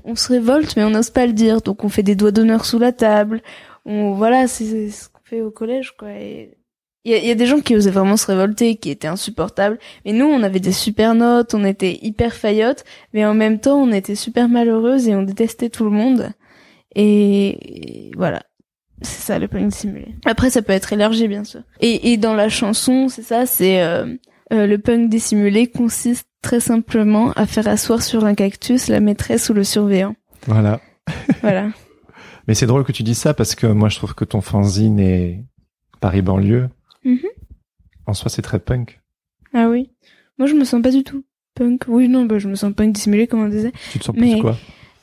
on, se révolte, mais on n'ose pas le dire. Donc on fait des doigts d'honneur sous la table. On, voilà, c'est ce qu'on fait au collège, quoi. Il y a, des gens qui osaient vraiment se révolter, qui étaient insupportables. Mais nous, on avait des super notes, on était hyper faillottes, mais en même temps, on était super malheureuses et on détestait tout le monde. Et voilà. C'est ça le punk dissimulé. Après, ça peut être élargi, bien sûr. Et, et dans la chanson, c'est ça, c'est euh, euh, le punk dissimulé consiste très simplement à faire asseoir sur un cactus la maîtresse ou le surveillant. Voilà. Voilà. Mais c'est drôle que tu dis ça parce que moi je trouve que ton fanzine est Paris banlieue. Mhm. En soi, c'est très punk. Ah oui. Moi, je me sens pas du tout punk. Oui, non, bah, je me sens punk dissimulé, comme on disait. Tu te sens Mais- plus quoi?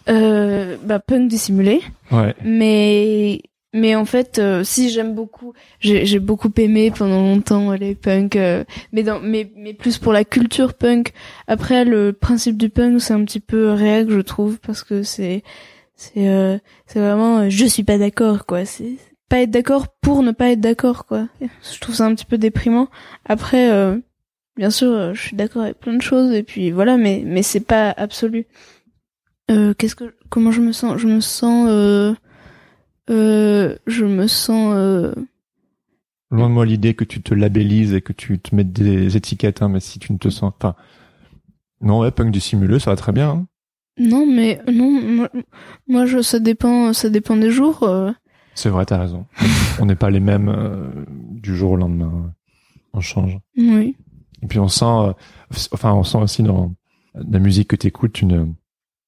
Euh, bah, punk dissimulé. Ouais. Mais, mais en fait, euh, si j'aime beaucoup, j'ai beaucoup aimé pendant longtemps les punks, euh, mais dans, mais, mais plus pour la culture punk. Après, le principe du punk, c'est un petit peu réel, je trouve, parce que c'est, c'est, euh, c'est vraiment, euh, je suis pas d'accord, quoi. C'est pas être d'accord pour ne pas être d'accord, quoi. Je trouve ça un petit peu déprimant. Après, euh, bien sûr, euh, je suis d'accord avec plein de choses, et puis voilà, mais, mais c'est pas absolu. Euh, qu'est-ce que, comment je me sens? Je me sens, euh, euh, je me sens euh, Loin de moi l'idée que tu te labellises et que tu te mettes des étiquettes, hein, mais si tu ne te sens, enfin, non, ouais, punk dissimulé, ça va très bien. hein. non mais non moi, moi je ça dépend ça dépend des jours euh. C'est vrai, t'as raison. On n'est pas les mêmes euh, du jour au lendemain. On change. oui Et puis on sent, euh, enfin, on sent aussi dans la musique que t'écoutes une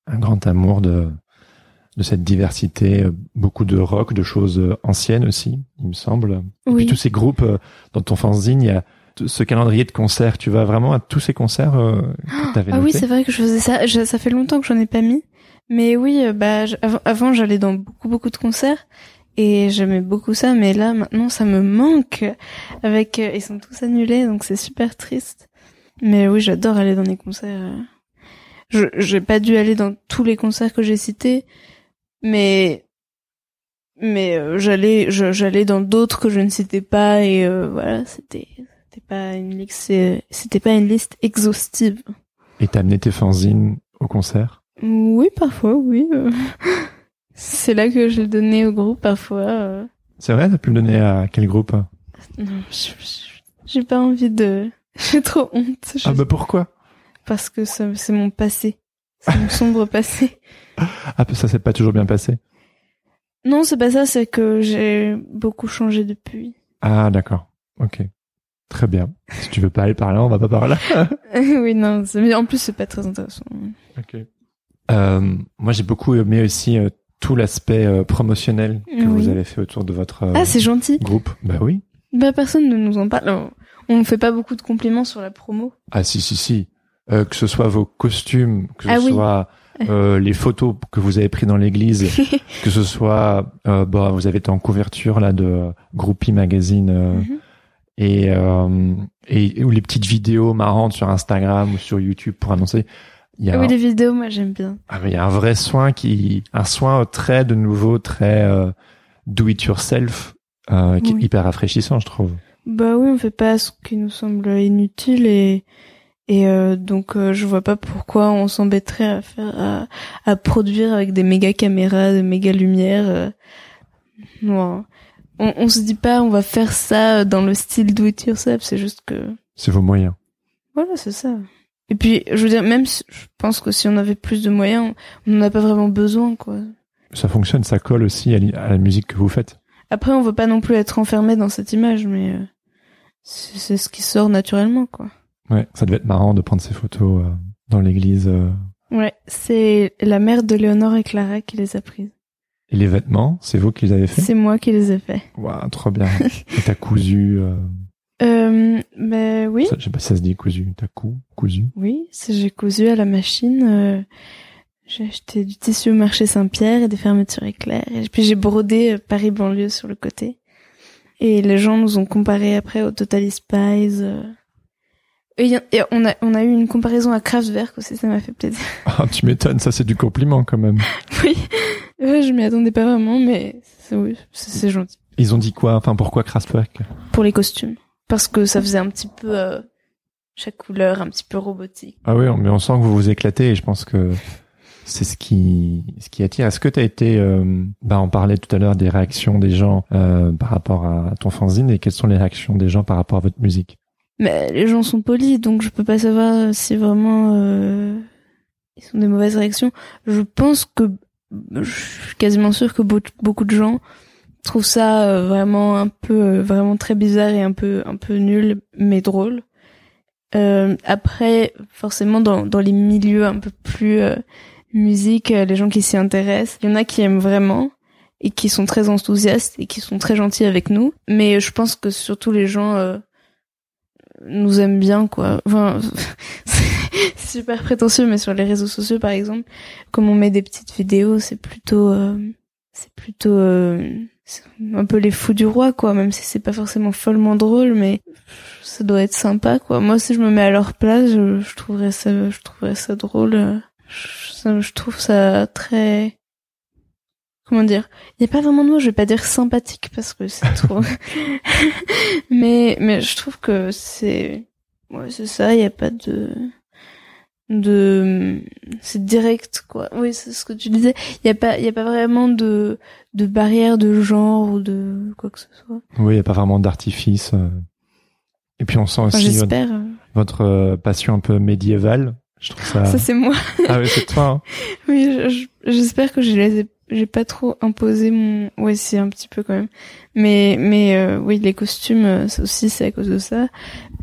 un grand amour de de cette diversité, euh, beaucoup de rock, de choses euh, anciennes aussi, il me semble. Et puis tous ces groupes euh, dans ton fanzine, il y a ce calendrier de concerts. Tu vas vraiment à tous ces concerts euh, que t'avais ah oui c'est vrai que je faisais ça Je- ça fait longtemps que j'en ai pas mis. Mais oui bah j- avant, avant j'allais dans beaucoup beaucoup de concerts et j'aimais beaucoup ça. Mais là maintenant ça me manque avec euh, ils sont tous annulés donc c'est super triste. Mais oui j'adore aller dans des concerts je j'ai pas dû aller dans tous les concerts que j'ai cités mais mais euh, j'allais j'allais dans d'autres que je ne citais pas et euh, voilà c'était c'était pas une liste c'était pas une liste exhaustive. Et t'as amené tes fanzines au concert? Oui parfois oui euh. c'est là que je le donnais au groupe parfois euh. C'est vrai, t'as pu le donner à quel groupe? Non j'ai pas envie de j'ai trop honte je- Ah bah pourquoi? Parce que c'est mon passé c'est mon sombre passé Ah ça s'est pas toujours bien passé. non c'est pas ça c'est que j'ai beaucoup changé depuis Ah d'accord, ok. Très bien. Si tu veux pas aller par là, on va pas par là. oui non mais en plus c'est pas très intéressant ok. Euh, moi j'ai beaucoup aimé aussi euh, tout l'aspect euh, promotionnel que Oui. vous avez fait autour de votre ah c'est gentil groupe. Bah oui. Bah personne ne nous en parle. On- ne fait pas beaucoup de compliments sur la promo. Ah si si si. Que ce soit vos costumes, que ce Ah soit euh, les photos que vous avez prises dans l'église, que ce soit euh, bah vous avez été en couverture là de Groupie Magazine euh, Mhm. et euh, et ou les petites vidéos marrantes sur Instagram ou sur YouTube pour annoncer. Il y a Ah oui, les vidéos, moi j'aime bien. Ah, il y a un vrai soin qui, un soin très de nouveau, très euh, do it yourself, euh, qui Oui. est hyper rafraîchissant, je trouve. Bah oui, on fait pas ce qui nous semble inutile et et euh, donc euh, je vois pas pourquoi on s'embêterait à faire à, à produire avec des méga caméras, des méga lumières. euh. Non. On, on se dit pas on va faire ça dans le style do it yourself, c'est juste que C'est vos moyens. voilà, c'est ça. Et puis je veux dire même si- je pense que si on avait plus de moyens, on n'en a pas vraiment besoin quoi. Ça fonctionne, ça colle aussi à, à la musique que vous faites. Après, on veut pas non plus être enfermé dans cette image, mais euh, c'est ce qui sort naturellement, quoi. Ouais, ça devait être marrant de prendre ces photos euh, dans l'église. euh. Ouais, c'est la mère de Léonore et Clara qui les a prises. Et les vêtements, c'est vous qui les avez fait C'est moi qui les ai fait. Waouh, trop bien. Et t'as cousu. Euh... Euh, ben oui, ça- je sais pas si ça se dit cousu. T'as cou, cousu? oui, j'ai cousu à la machine. euh, j'ai acheté du tissu au marché Saint-Pierre et des fermetures éclairs. Et puis j'ai brodé euh, Paris banlieue sur le côté. Et les gens nous ont comparé après au Totally Spies. Et, on a on a eu une comparaison à Kraftwerk aussi, ça m'a fait plaisir. Ah, tu m'étonnes, ça c'est du compliment quand même. Oui, ouais, je m'y attendais pas vraiment, mais c'est oui, gentil. Ils ont dit quoi? Enfin, pourquoi Kraftwerk Pour les costumes, parce que ça faisait un petit peu euh, chaque couleur, un petit peu robotique. Ah oui, mais on sent que vous vous éclatez et je pense que c'est ce qui ce qui attire. Est-ce que tu as été euh, bah on parlait tout à l'heure des réactions des gens euh, par rapport à ton fanzine et quelles sont les réactions des gens par rapport à votre musique? Mais les gens sont polis, donc je peux pas savoir si vraiment euh, ils sont des mauvaises réactions. Je pense que je suis quasiment sûre que beau- beaucoup de gens trouvent ça euh, vraiment un peu euh, vraiment très bizarre et un peu un peu nul mais drôle. Euh, après forcément dans dans les milieux un peu plus euh, musique, euh, les gens qui s'y intéressent, il y en a qui aiment vraiment et qui sont très enthousiastes et qui sont très gentils avec nous, mais je pense que surtout les gens euh, nous aiment bien quoi. Enfin, c'est super prétentieux, mais sur les réseaux sociaux par exemple, comme on met des petites vidéos, c'est plutôt, euh, c'est plutôt euh, un peu les fous du roi quoi. Même si c'est pas forcément follement drôle, mais ça doit être sympa quoi. Moi si je me mets à leur place, je, trouverais ça, je trouverais ça drôle. je trouve ça très comment dire? Il y a pas vraiment de mot je vais pas dire sympathique parce que c'est trop mais mais je trouve que c'est ouais c'est ça il y a pas de de c'est direct quoi oui c'est ce que tu disais il y a pas il y a pas vraiment de de barrière de genre ou de quoi que ce soit Oui, il y a pas vraiment d'artifice. euh. Et puis on sent enfin, aussi votre, euh, passion un peu médiévale. Je trouve ça. ça c'est moi ah oui, c'est toi. hein. oui je- je- j'espère que je les ai j'ai pas trop imposé mon ouais c'est un petit peu quand même mais mais euh, oui les costumes euh, ça aussi c'est à cause de ça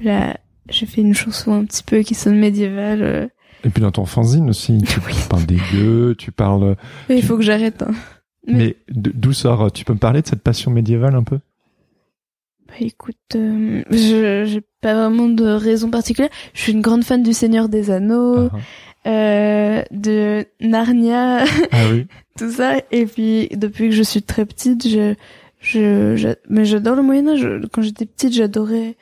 là j'ai fait une chanson un petit peu qui sonne médiévale euh. Et puis dans ton fanzine aussi, tu, Oui. parles des gueux, tu parles. il faut que j'arrête hein. Mais- Mais d'où sort Tu peux me parler de cette passion médiévale un peu? Bah écoute, euh, je j'ai pas vraiment de raison particulière. Je suis une grande fan du Seigneur des Anneaux, Ah, euh, de Narnia, ah oui. tout ça. Et puis depuis que je suis très petite, je je, j'a- mais j'adore le Moyen Âge. Quand j'étais petite, j'adorais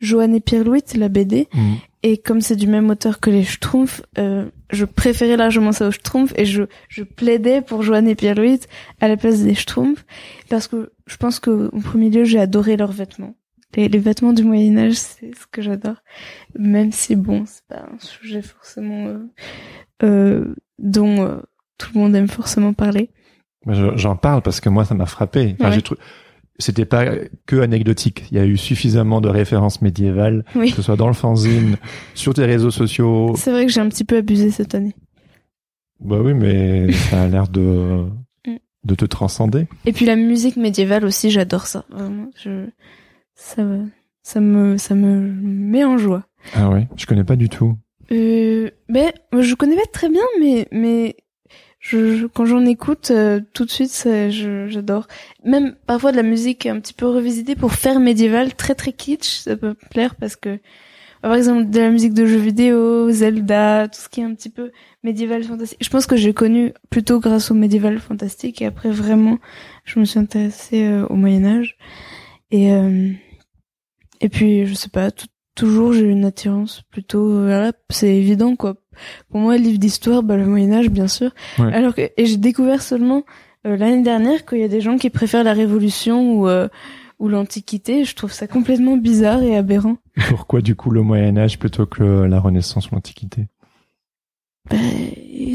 Joanne et Pierre Louis, la BD. Mm. Et comme c'est du même auteur que les Schtroumpfs, euh, je préférais largement ça aux Schtroumpfs et je, je plaidais pour Joanne et Pierre-Louis à la place des Schtroumpfs parce que je pense que au premier lieu j'ai adoré leurs vêtements. Les, les vêtements du Moyen Âge c'est ce que j'adore, même si bon c'est pas un sujet forcément euh, euh, dont euh, tout le monde aime forcément parler. J'en parle parce que moi, ça m'a frappé. Enfin, Ouais. trou- C'était pas que anecdotique. Il y a eu suffisamment de références médiévales, Oui. que ce soit dans le fanzine, sur tes réseaux sociaux. C'est vrai que j'ai un petit peu abusé cette année. Bah oui, mais ça a l'air de Mm. de te transcender. Et puis la musique médiévale aussi, j'adore ça. Vraiment, je ça me ça me ça me met en joie. Ah oui, je connais pas du tout. Euh, ben je connais pas très bien, mais mais je, je- quand j'en écoute euh, tout de suite, j'adore. Même parfois de la musique un petit peu revisitée pour faire médiéval, très très kitsch, ça peut me plaire parce que par exemple de la musique de jeux vidéo, Zelda, tout ce qui est un petit peu médiéval fantastique. Je pense que j'ai connu plutôt grâce au médiéval fantastique et après vraiment je me suis intéressée euh, au Moyen Âge et euh, et puis je sais pas tout- toujours j'ai eu une attirance plutôt euh, la c'est évident quoi. Pour moi livre d'histoire bah le Moyen Âge bien sûr. Ouais. alors que et j'ai découvert seulement euh, l'année dernière qu'il y a des gens qui préfèrent la Révolution ou euh, ou l'Antiquité. Je trouve ça complètement bizarre et aberrant. Pourquoi du coup le Moyen Âge plutôt que la Renaissance ou l'Antiquité? Bah,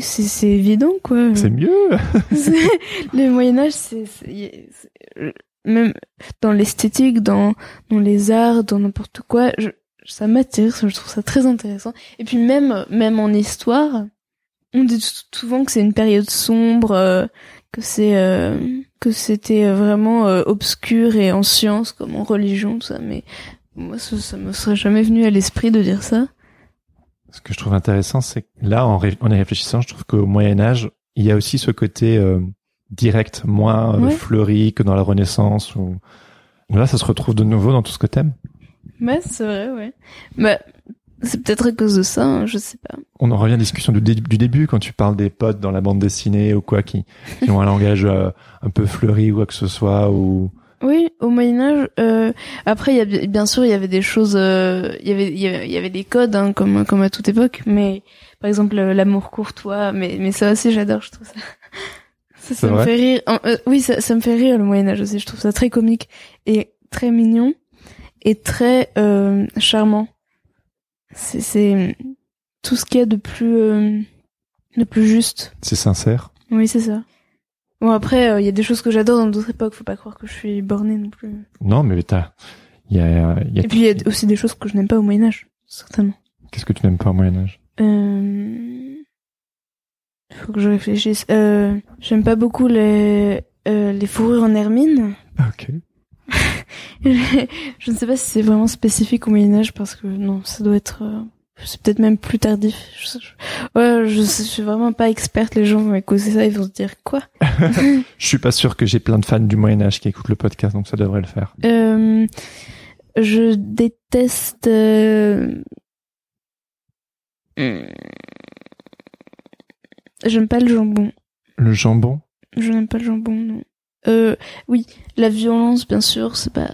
c'est c'est évident quoi. C'est mieux. Le Moyen Âge, c'est même dans l'esthétique, dans dans les arts, dans n'importe quoi, je, ça m'attire, je trouve ça très intéressant. Et puis même même en histoire, on dit sou- souvent que c'est une période sombre, euh, que c'est euh, que c'était euh, vraiment euh, obscur et en science comme en religion, tout ça. Mais moi, ça, ça me serait jamais venu à l'esprit de dire ça. Ce que je trouve intéressant, c'est que là, en, en y réfléchissant, je trouve qu'au Moyen Âge, il y a aussi ce côté euh, direct, moins euh, Ouais. fleuri que dans la Renaissance. Ou... Là, ça se retrouve de nouveau dans tout ce que t'aimes. Ouais, c'est vrai, ouais. Bah, c'est peut-être à cause de ça, hein, je sais pas. On en revient à la discussion du, dé- du début, quand tu parles des potes dans la bande dessinée ou quoi, qui, qui ont un langage euh, un peu fleuri ou quoi que ce soit, ou... Oui, au Moyen Âge. Euh, après, il y a bi- bien sûr, il y avait des choses, euh, il y avait, il y y avait des codes, hein, comme comme à toute époque. Mais par exemple, l'amour courtois. Mais mais ça aussi, j'adore. Je trouve ça. Ça, ça me vrai fait rire. Euh, oui, ça, ça me fait rire le Moyen Âge aussi. Je trouve ça très comique et très mignon et très euh, charmant. C'est c'est tout ce qu'il y a de plus euh, de plus juste. C'est sincère. Oui, c'est ça. Bon après, euh, il y a des choses que j'adore dans d'autres époques. Faut pas croire que je suis bornée non plus. Non, mais t'as... Il y a, y a... Et puis il y a aussi des choses que je n'aime pas au Moyen Âge, certainement. Qu'est-ce que tu n'aimes pas au Moyen Âge Euh... Faut que je réfléchisse. Euh, j'aime pas beaucoup les euh, les fourrures en hermine. Ok. je ne sais pas si c'est vraiment spécifique au Moyen Âge parce que non, ça doit être. euh, c'est peut-être même plus tardif. Je, je- ouais, je, je suis vraiment pas experte. Les gens vont écouter ça, ils vont se dire quoi? Je suis pas sûr que j'ai plein de fans du Moyen Âge qui écoutent le podcast, donc ça devrait le faire. Euh, je déteste. euh, hmm, J'aime pas le jambon. Le jambon? Je n'aime pas le jambon, non. Euh, oui, la violence, bien sûr, c'est pas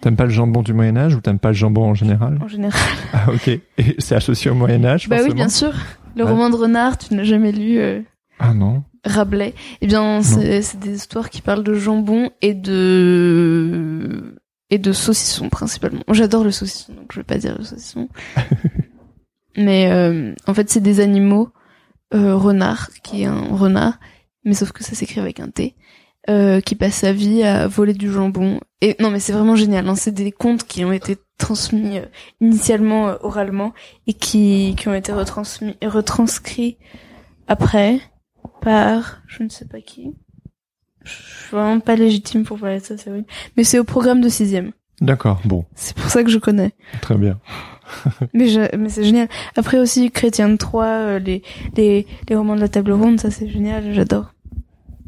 T'aimes pas le jambon du Moyen Âge ou t'aimes pas le jambon en général? En général. Ah ok. Et c'est associé au Moyen Âge bah oui, bien sûr. Le Ouais. roman de Renard, tu n'as jamais lu euh, Ah non. Rabelais. Eh bien, c'est c'est des histoires qui parlent de jambon et de et de saucisson principalement. J'adore le saucisson, donc je vais pas dire le saucisson. mais euh, en fait, c'est des animaux euh, renard, qui est un renard, mais sauf que ça s'écrit avec un T, euh, qui passe sa vie à voler du jambon. Et non, mais c'est vraiment génial. Hein, c'est des contes qui ont été transmis euh, initialement euh, oralement et qui qui ont été retransmis retranscrits après par je ne sais pas qui. Je suis vraiment pas légitime pour parler de ça, c'est vrai. Mais c'est au programme de sixième. D'accord. Bon, C'est pour ça que je connais. très bien. Mais je, mais c'est génial. Après aussi Chrétien de Troyes, euh, les les les romans de la table ronde, ça c'est génial, j'adore.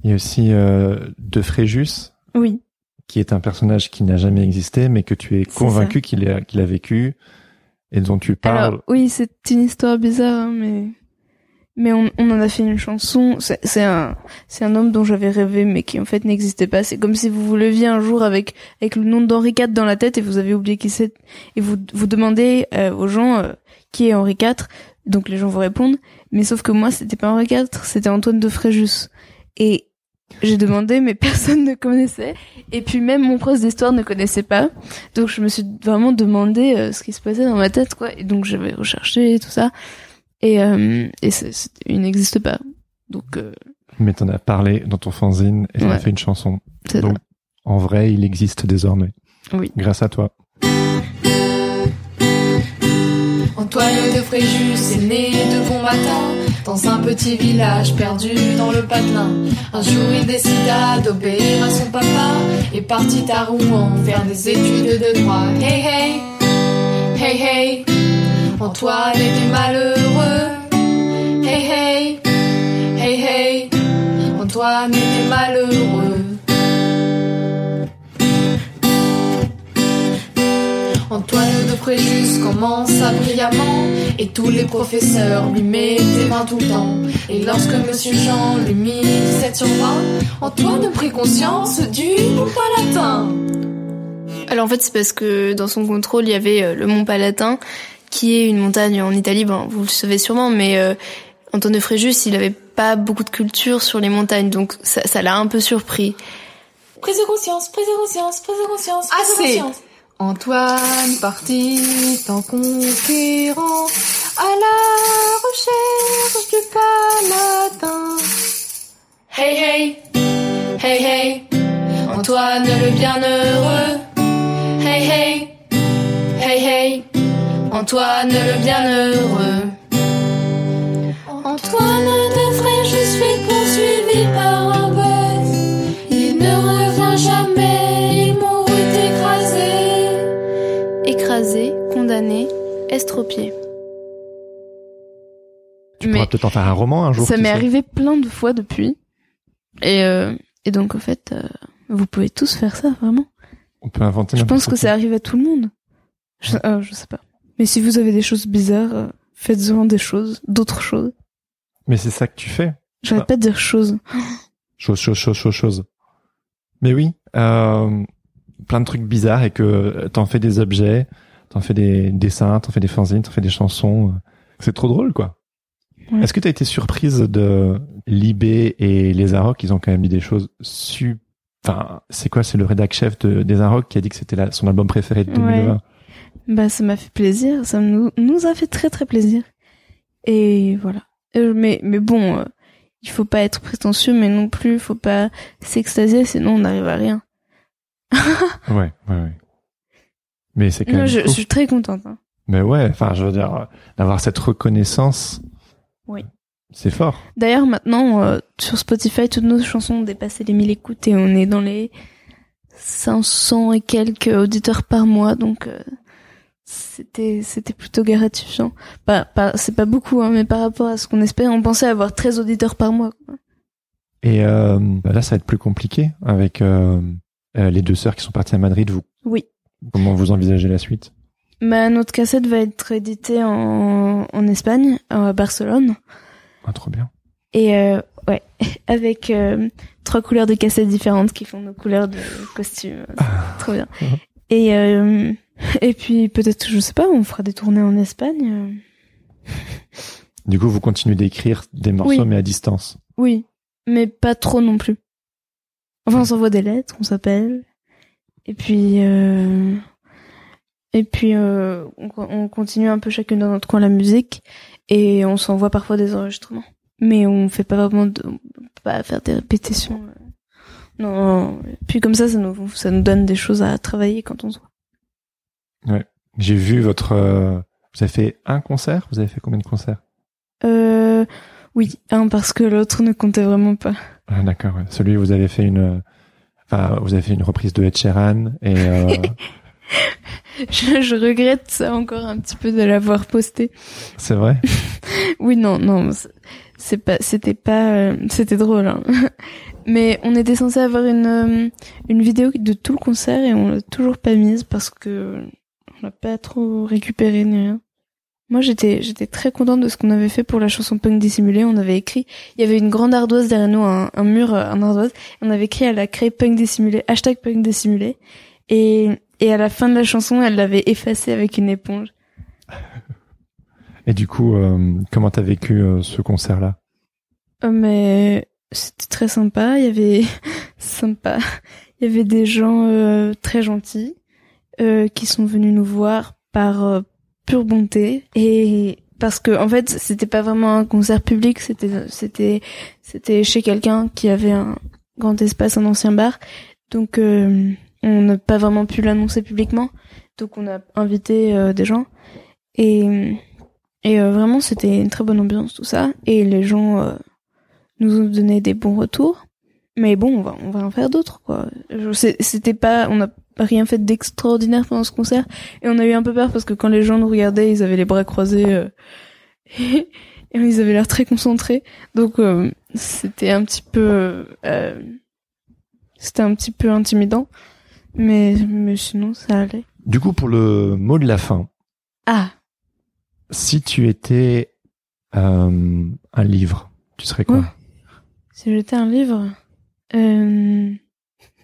Il y a aussi euh, De Fréjus, Oui. qui est un personnage qui n'a jamais existé, mais que tu es convaincu qu'il a, qu'il a vécu et dont tu parles. Alors oui, c'est une histoire bizarre, hein, mais mais on, on en a fait une chanson. C'est un c'est un homme dont j'avais rêvé, mais qui en fait n'existait pas. C'est comme si vous vous leviez un jour avec avec le nom d'Henri IV dans la tête et vous avez oublié qui c'est et vous vous demandez euh, aux gens euh, qui est Henri IV. Donc les gens vous répondent, Mais sauf que moi, c'était pas Henri IV, c'était Antoine de Fréjus. Et j'ai demandé, mais personne ne connaissait. Et puis même mon prof d'histoire ne connaissait pas. Donc je me suis vraiment demandé euh, ce qui se passait dans ma tête, quoi. Et donc j'avais recherché tout ça. Et, euh, et c'est- il n'existe pas. Donc euh, Mais t'en as parlé dans ton fanzine et t'en as fait une chanson. c'est Donc, en vrai, il existe désormais. Oui. Grâce à toi. Antoine de Fréjus est né de bon matin dans un petit village perdu dans le patelin. Un jour il décida d'obéir à son papa et partit à Rouen faire des études de droit. Hey hey, hey hey, Antoine était malheureux. Hey hey, hey hey, Antoine était malheureux. Antoine de Fréjus commença brillamment et tous les professeurs lui mettaient 20 tout le temps. Et lorsque Monsieur Jean lui mit 17 sur 20, Antoine prit conscience du mont Palatin. Alors en fait, c'est parce que dans son contrôle, il y avait euh, le Mont Palatin, qui est une montagne en Italie. Bon, vous le savez sûrement, mais euh, Antoine de Fréjus, il avait pas beaucoup de culture sur les montagnes, donc ça ça l'a un peu surpris. Prise de conscience, prise de conscience, prise de conscience, prise de Assez. conscience. Antoine partit en conquérant à la recherche du Palatin. Hey hey, hey hey, Antoine le bienheureux. Hey hey, hey hey, Antoine le bienheureux. Antoine de Fréjus fut poursuivi par un bœuf. Il ne revint jamais, il mourut écrasé. Écrasé, condamné, estropié. Tu Mais pourras peut-être en faire un roman un jour. ça m'est arrivé plein de fois depuis. Et, euh, et donc, en fait, euh, vous pouvez tous faire ça, vraiment. On peut inventer Je pense que ça arrive à tout le monde. Je, euh, je sais pas. Mais si vous avez des choses bizarres, faites-en des choses, d'autres choses. Mais c'est ça que tu fais. J'arrête Ah. pas de dire choses. Chose, chose, chose, chose, chose. Mais oui, euh, plein de trucs bizarres et que t'en fais des objets, t'en fais des dessins, t'en fais des fanzines, t'en fais des chansons. C'est trop drôle, quoi. Ouais. Est-ce que t'as été surprise de Libé et les Arocs? Ils ont quand même mis des choses su... Enfin, c'est quoi? C'est le rédac chef de, des Arocs qui a dit que c'était son album préféré de 2020. Bah, ça m'a fait plaisir. Ça nous, nous a fait très très plaisir. Et voilà. Mais, mais bon, euh, il faut pas être prétentieux, mais non plus, faut pas s'extasier, sinon on n'arrive à rien. Ouais, ouais, ouais. Mais c'est quand Non, même je, je suis très contente. hein. Mais ouais, enfin, je veux dire, euh, d'avoir cette reconnaissance. Oui. C'est fort. D'ailleurs, maintenant, euh, sur Spotify, toutes nos chansons ont dépassé les 1000 écoutes et on est dans les 500 et quelques auditeurs par mois, donc euh, c'était c'était plutôt gratifiant. Pas, pas, c'est pas beaucoup, hein, mais par rapport à ce qu'on espère, on pensait avoir 13 auditeurs par mois. quoi. Et euh, bah là, ça va être plus compliqué avec euh, euh, les deux sœurs qui sont parties à Madrid. Vous, Oui. comment vous envisagez la suite? Bah, notre cassette va être éditée en, en Espagne, à Barcelone. ah, Trop bien. Et euh, ouais, avec euh, trois couleurs de cassettes différentes qui font nos couleurs de costumes. C'est Trop bien. Et euh, et puis peut-être, je sais pas, on fera des tournées en Espagne. euh. Du coup, vous continuez d'écrire des morceaux, Oui. mais à distance. Oui, mais pas trop non plus. Enfin, on s'envoie des lettres, on s'appelle. Et puis euh, et puis euh, on, on continue un peu chacune dans notre coin la musique et on s'envoie parfois des enregistrements. Mais on fait pas vraiment de, on peut pas faire des répétitions. euh. Non, non. Puis comme ça, ça nous, ça nous donne des choses à travailler quand on se voit. J'ai vu votre... euh, vous avez fait un concert? Vous avez fait combien de concerts? Euh, oui, un parce que l'autre ne comptait vraiment pas. ah, D'accord, ouais. Celui où vous avez fait une... euh, Enfin, vous avez fait une reprise de Ed Sheeran et... Euh, Je, je regrette ça encore un petit peu de l'avoir posté. c'est vrai? Oui, non, non, c'est- c'est pas, c'était pas, euh, c'était drôle. hein. Mais on était censé avoir une euh, une vidéo de tout le concert et on l'a toujours pas mise parce que on l'a pas trop récupéré ni rien. Moi, j'étais j'étais très contente de ce qu'on avait fait pour la chanson Punk dissimulé. On avait écrit, il y avait une grande ardoise derrière nous, un, un mur, euh, un ardoise. Et on avait écrit, elle a créé Punk dissimulé, hashtag Punk dissimulé. Et et à la fin de la chanson, elle l'avait effacé avec une éponge. Et du coup, euh, comment t'as vécu euh, ce concert-là? Euh, mais c'était très sympa. Il y avait sympa. Il y avait des gens euh, très gentils euh, qui sont venus nous voir par euh, pure bonté et parce que en fait c'était pas vraiment un concert public. C'était c'était c'était chez quelqu'un qui avait un grand espace, un ancien bar. Donc euh, on n'a pas vraiment pu l'annoncer publiquement. Donc on a invité euh, des gens et et euh, vraiment c'était une très bonne ambiance tout ça et les gens nous ont donné des bons retours. Mais bon, on va, on va en faire d'autres, quoi. C'était pas, on n'a rien fait d'extraordinaire pendant ce concert. Et on a eu un peu peur parce que quand les gens nous regardaient, ils avaient les bras croisés, euh, et, ils avaient l'air très concentrés. Donc, euh, c'était un petit peu, euh, c'était un petit peu intimidant. Mais, mais sinon, ça allait. Du coup, pour le mot de la fin, Ah, si tu étais euh, un livre, tu serais quoi? Ouais. si j'étais un livre, euh...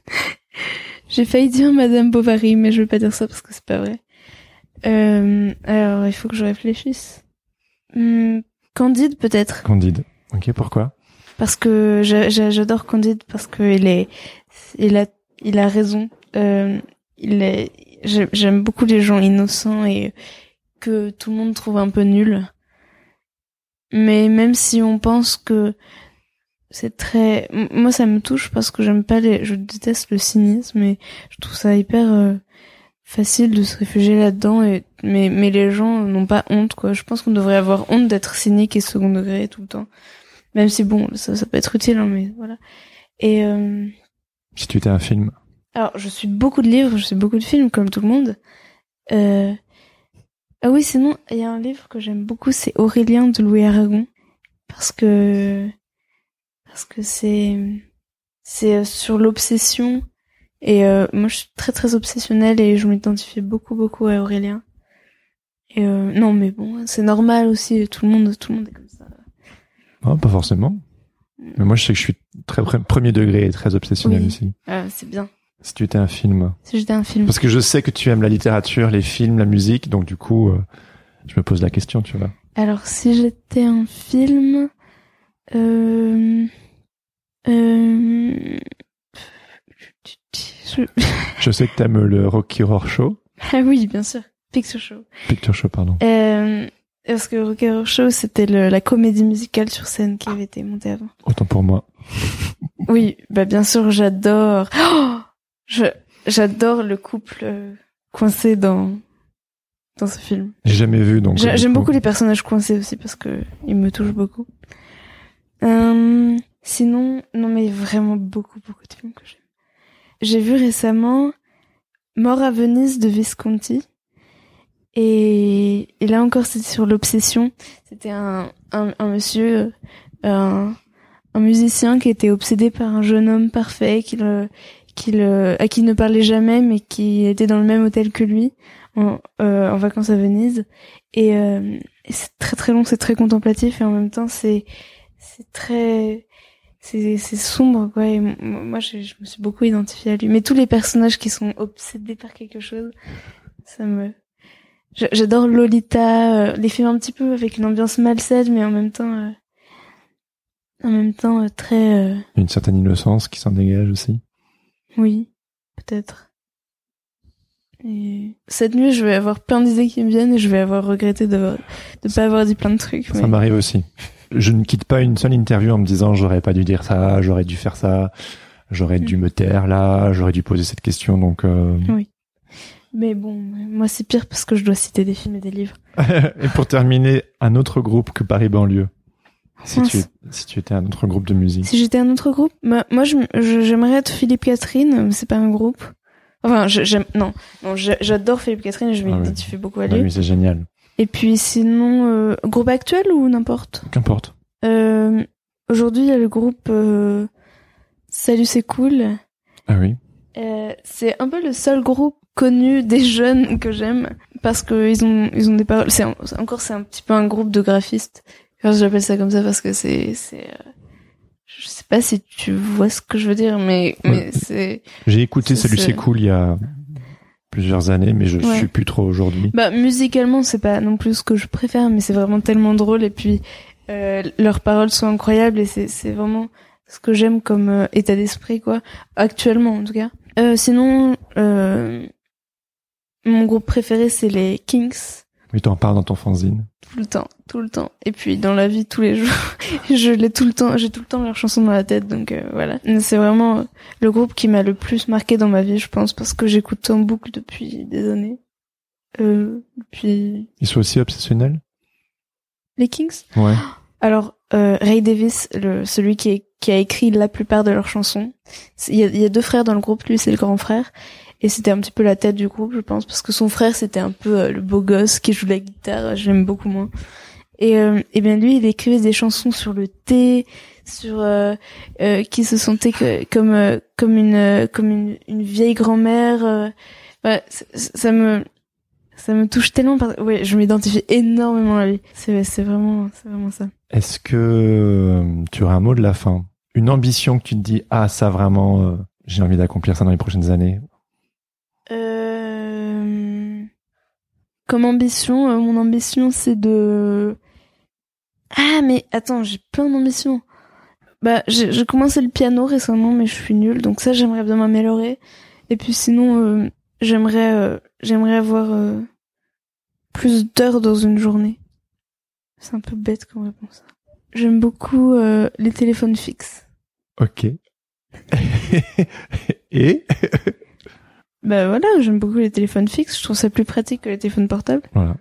j'ai failli dire Madame Bovary, mais je vais pas dire ça parce que c'est pas vrai. Euh, alors, il faut que je réfléchisse. Hmm, Candide, peut-être. Candide. Ok, pourquoi? Parce que j'a- j'a- j'adore Candide parce que il est, il a, il a raison. Euh, il est, j'ai- j'aime beaucoup les gens innocents et que tout le monde trouve un peu nul. Mais même si on pense que c'est très, moi ça me touche parce que j'aime pas les, je déteste le cynisme et je trouve ça hyper euh, facile de se réfugier là-dedans et mais mais les gens n'ont pas honte quoi. Je pense qu'on devrait avoir honte d'être cynique et second degré tout le temps. Même si bon, ça, ça peut être utile, hein, mais voilà. Et euh, Si tu étais un film alors, je suis beaucoup de livres, je suis beaucoup de films, comme tout le monde. Euh... Ah oui, sinon, il y a un livre que j'aime beaucoup, c'est Aurélien de Louis Aragon, parce que parce que c'est c'est euh, sur l'obsession et euh, moi je suis très très obsessionnelle et je m'identifie beaucoup beaucoup à Aurélien. Et euh, non, mais bon, c'est normal aussi, tout le monde tout le monde est comme ça. Non, pas forcément. Mais moi, je sais que je suis très pre- premier degré et très obsessionnel Oui. aussi. Ah, c'est bien. Si tu étais un film. Si j'étais un film. Parce que je sais que tu aimes la littérature, les films, la musique, donc du coup, euh, je me pose la question, tu vois. Alors, si j'étais un film, euh, euh, je- Je sais que t'aimes le Rocky Horror Show. ah oui, bien sûr, Picture Show. Picture Show, pardon. Euh, parce que Rocky Horror Show, c'était la comédie musicale sur scène qui avait été montée avant. Autant pour moi. Oui, bah bien sûr, j'adore. Oh je j'adore le couple euh, coincé dans dans ce film. J'ai jamais vu, donc. J'aime coup- beaucoup les personnages coincés aussi parce que ils me touchent beaucoup. Euh, sinon, non mais vraiment beaucoup beaucoup de films que j'aime. J'ai vu récemment Mort à Venise de Visconti. Et, et là encore, c'était sur l'obsession. C'était un, un, un monsieur, euh, un, un musicien qui était obsédé par un jeune homme parfait, qui le, qui le, à qui il ne parlait jamais, mais qui était dans le même hôtel que lui, en, euh, en vacances à Venise. Et, euh, et c'est très très long, c'est très contemplatif, et en même temps, c'est, c'est très, c'est, c'est sombre, quoi. Et moi, je, je me suis beaucoup identifiée à lui. Mais tous les personnages qui sont obsédés par quelque chose, ça me, J'a- J'adore Lolita, euh, les films un petit peu avec une ambiance malsaine, mais en même temps, euh, en même temps euh, très, euh, Une certaine innocence qui s'en dégage aussi. oui, peut-être. Et cette nuit, je vais avoir plein d'idées qui me viennent et je vais avoir regretté de de pas avoir dit plein de trucs. Ça mais- m'arrive aussi. Je ne quitte pas une seule interview en me disant j'aurais pas dû dire ça, j'aurais dû faire ça, j'aurais dû Mm. me taire là, j'aurais dû poser cette question. Donc, euh... Mais bon, moi c'est pire parce que je dois citer des films et des livres. et pour terminer, un autre groupe que Paris banlieue. Si tu, si tu étais un autre groupe de musique. Si j'étais un autre groupe, bah, moi j'aimerais être Philippe Catherine, mais c'est pas un groupe. Enfin, j'aime non, non, j'a- j'adore Philippe Catherine je Ah ouais. m'identifie beaucoup à lui. oui, c'est génial. Et puis sinon, euh, groupe actuel ou n'importe. Qu'importe. Euh, Aujourd'hui, il y a le groupe euh, Salut, c'est cool. Ah oui. Euh, c'est un peu le seul groupe connu des jeunes que j'aime parce que ils ont ils ont des paroles. C'est encore c'est un petit peu un groupe de graphistes. Enfin, j'appelle ça comme ça parce que c'est euh, je sais pas si tu vois ce que je veux dire, mais mais c'est J'ai écouté Salut c'est cool il y a plusieurs années, mais je Ouais. suis plus trop aujourd'hui. Bah musicalement c'est pas non plus ce que je préfère, mais c'est vraiment tellement drôle et puis euh, leurs paroles sont incroyables et c'est c'est vraiment ce que j'aime comme euh, état d'esprit quoi, actuellement en tout cas. Euh, sinon euh, mon groupe préféré c'est les Kings. Oui, t'en parles dans ton fanzine. tout le temps, tout le temps. Et puis dans la vie tous les jours, je l'ai tout le temps, j'ai tout le temps leurs chansons dans la tête, donc euh, voilà. C'est vraiment euh, le groupe qui m'a le plus marqué dans ma vie, je pense, parce que j'écoute en boucle depuis des années. Euh, depuis Ils sont aussi obsessionnels? Les Kings? Ouais. Alors euh, Ray Davis, le, celui qui, est- qui a écrit la plupart de leurs chansons. Il y a, il y a deux frères dans le groupe, lui c'est le grand frère. Et c'était un petit peu la tête du groupe, je pense, parce que son frère c'était un peu euh, le beau gosse qui joue la guitare, je l'aime beaucoup moins. Et, euh, et bien lui, il écrivait des chansons sur le thé, sur euh, euh, qui se sentait que, comme euh, comme une euh, comme une, vieille grand-mère. euh. C- ça me ça me touche tellement. Parce... Ouais, je m'identifie énormément à lui. C'est c'est vraiment c'est vraiment ça. Est-ce que euh, tu aurais un mot de la fin? Une ambition que tu te dis, ah ça vraiment, euh, j'ai envie d'accomplir ça dans les prochaines années? Euh... Comme ambition, euh, mon ambition c'est de. Ah mais attends, j'ai plein d'ambitions. Bah j'ai commencé le piano récemment, mais je suis nulle, donc ça j'aimerais bien m'améliorer. Et puis sinon, euh, j'aimerais j'aimerais avoir plus d'heures dans une journée. C'est un peu bête comme réponse. J'aime beaucoup les téléphones fixes. Ok. Et? Bah voilà, j'aime beaucoup les téléphones fixes. Je trouve ça plus pratique que les téléphones portables. Voilà.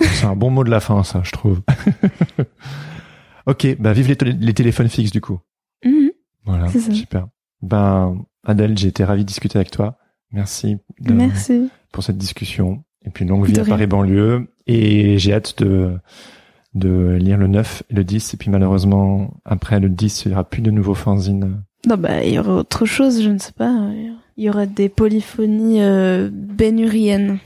C'est un bon mot de la fin, ça, je trouve. ok, bah vive les, télé- les téléphones fixes du coup. Mhm. Voilà, C'est ça. super. Ben Adèle, j'ai été ravi de discuter avec toi. Merci, de- Merci. pour cette discussion. Et puis longue vie à. Paris banlieue. Et j'ai hâte de de lire le 9 et le 10. Et puis malheureusement, après le 10, il n'y aura plus de nouveaux fanzines. Non, bah, il y aura autre chose, je ne sais pas. Il y aura des polyphonies euh, bénuriennes.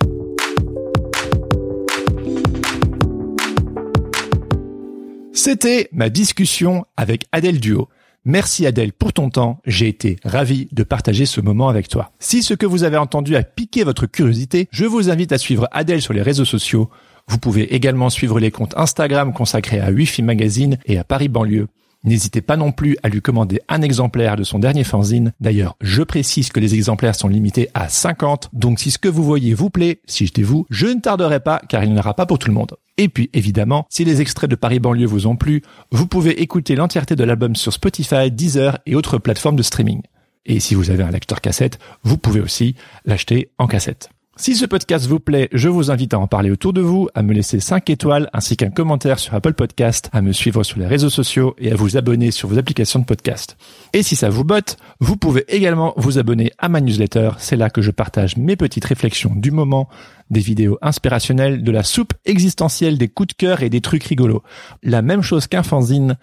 C'était ma discussion avec Adèle Duo. Merci Adèle pour ton temps, j'ai été ravi de partager ce moment avec toi. Si ce que vous avez entendu a piqué votre curiosité, je vous invite à suivre Adèle sur les réseaux sociaux. Vous pouvez également suivre les comptes Instagram consacrés à Wi-Fi Magazine et à Paris Banlieue. N'hésitez pas non plus à lui commander un exemplaire de son dernier fanzine. D'ailleurs, je précise que les exemplaires sont limités à 50, donc si ce que vous voyez vous plaît, si j'étais vous, je ne tarderai pas car il n'y en aura pas pour tout le monde. Et puis, évidemment, si les extraits de Paris Banlieue vous ont plu, vous pouvez écouter l'entièreté de l'album sur Spotify, Deezer et autres plateformes de streaming. Et si vous avez un lecteur cassette, vous pouvez aussi l'acheter en cassette. Si ce podcast vous plaît, je vous invite à en parler autour de vous, à me laisser 5 étoiles ainsi qu'un commentaire sur Apple Podcast, à me suivre sur les réseaux sociaux et à vous abonner sur vos applications de podcast. Et si ça vous botte, vous pouvez également vous abonner à ma newsletter. C'est là que je partage mes petites réflexions du moment, des vidéos inspirationnelles, de la soupe existentielle, des coups de cœur et des trucs rigolos. La même chose qu'un fanzine,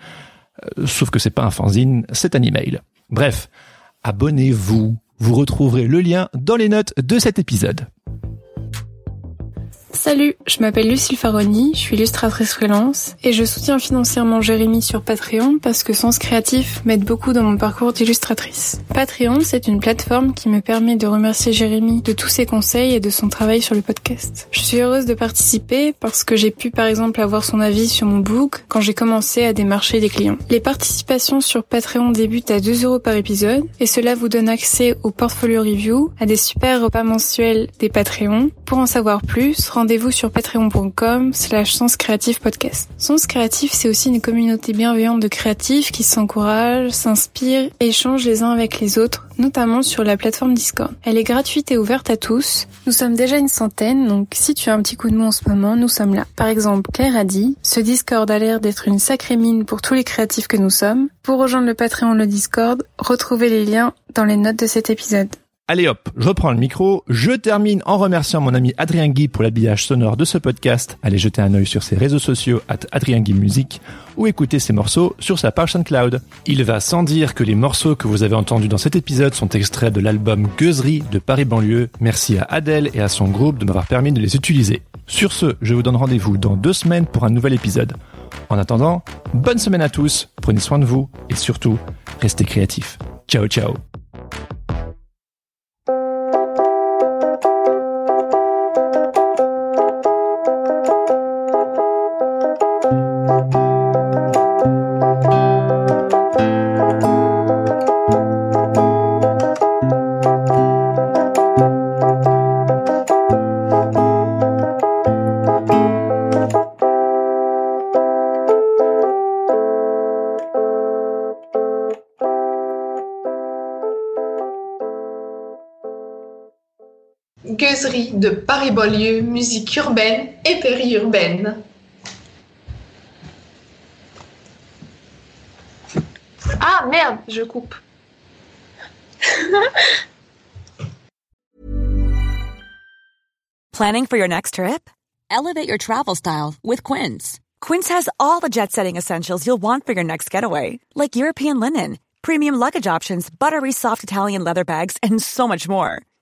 euh, sauf que c'est pas un fanzine, c'est un email. Bref, abonnez-vous. Vous retrouverez le lien dans les notes de cet épisode. Salut, je m'appelle Lucille Faroni, je suis illustratrice freelance et je soutiens financièrement Jérémy sur Patreon parce que Sens Créatif m'aide beaucoup dans mon parcours d'illustratrice. Patreon, c'est une plateforme qui me permet de remercier Jérémy de tous ses conseils et de son travail sur le podcast. Je suis heureuse de participer parce que j'ai pu par exemple avoir son avis sur mon book quand j'ai commencé à démarcher des clients. Les participations sur Patreon débutent à 2 euros par épisode et cela vous donne accès au portfolio review, à des super repas mensuels des Patreons. Pour en savoir plus, rendez-vous sur patreon.com slash sens créatif podcast. Sens créatif, c'est aussi une communauté bienveillante de créatifs qui s'encouragent, s'inspirent échangent les uns avec les autres, notamment sur la plateforme Discord. Elle est gratuite et ouverte à tous. Nous sommes déjà une centaine, donc si tu as un petit coup de mou en ce moment, nous sommes là. Par exemple, Claire a dit, ce Discord a l'air d'être une sacrée mine pour tous les créatifs que nous sommes. Pour rejoindre le Patreon, le Discord, retrouvez les liens dans les notes de cet épisode. Allez hop, je reprends le micro. Je termine en remerciant mon ami Adrien Guy pour l'habillage sonore de ce podcast. Allez jeter un œil sur ses réseaux sociaux at Adrien Guy Musique ou écouter ses morceaux sur sa page SoundCloud. Il va sans dire que les morceaux que vous avez entendus dans cet épisode sont extraits de l'album Gueuserie de Paris Banlieue. Merci à Adèle et à son groupe de m'avoir permis de les utiliser. Sur ce, je vous donne rendez-vous dans deux semaines pour un nouvel épisode. En attendant, bonne semaine à tous, prenez soin de vous et surtout, restez créatifs. Ciao ciao de Paris-Beaulieu, musique urbaine et périurbaine. Ah merde, je coupe. Planning for your next trip? Elevate your travel style with Quince. Quince has all the jet setting essentials you'll want for your next getaway, like European linen, premium luggage options, buttery soft Italian leather bags, and so much more.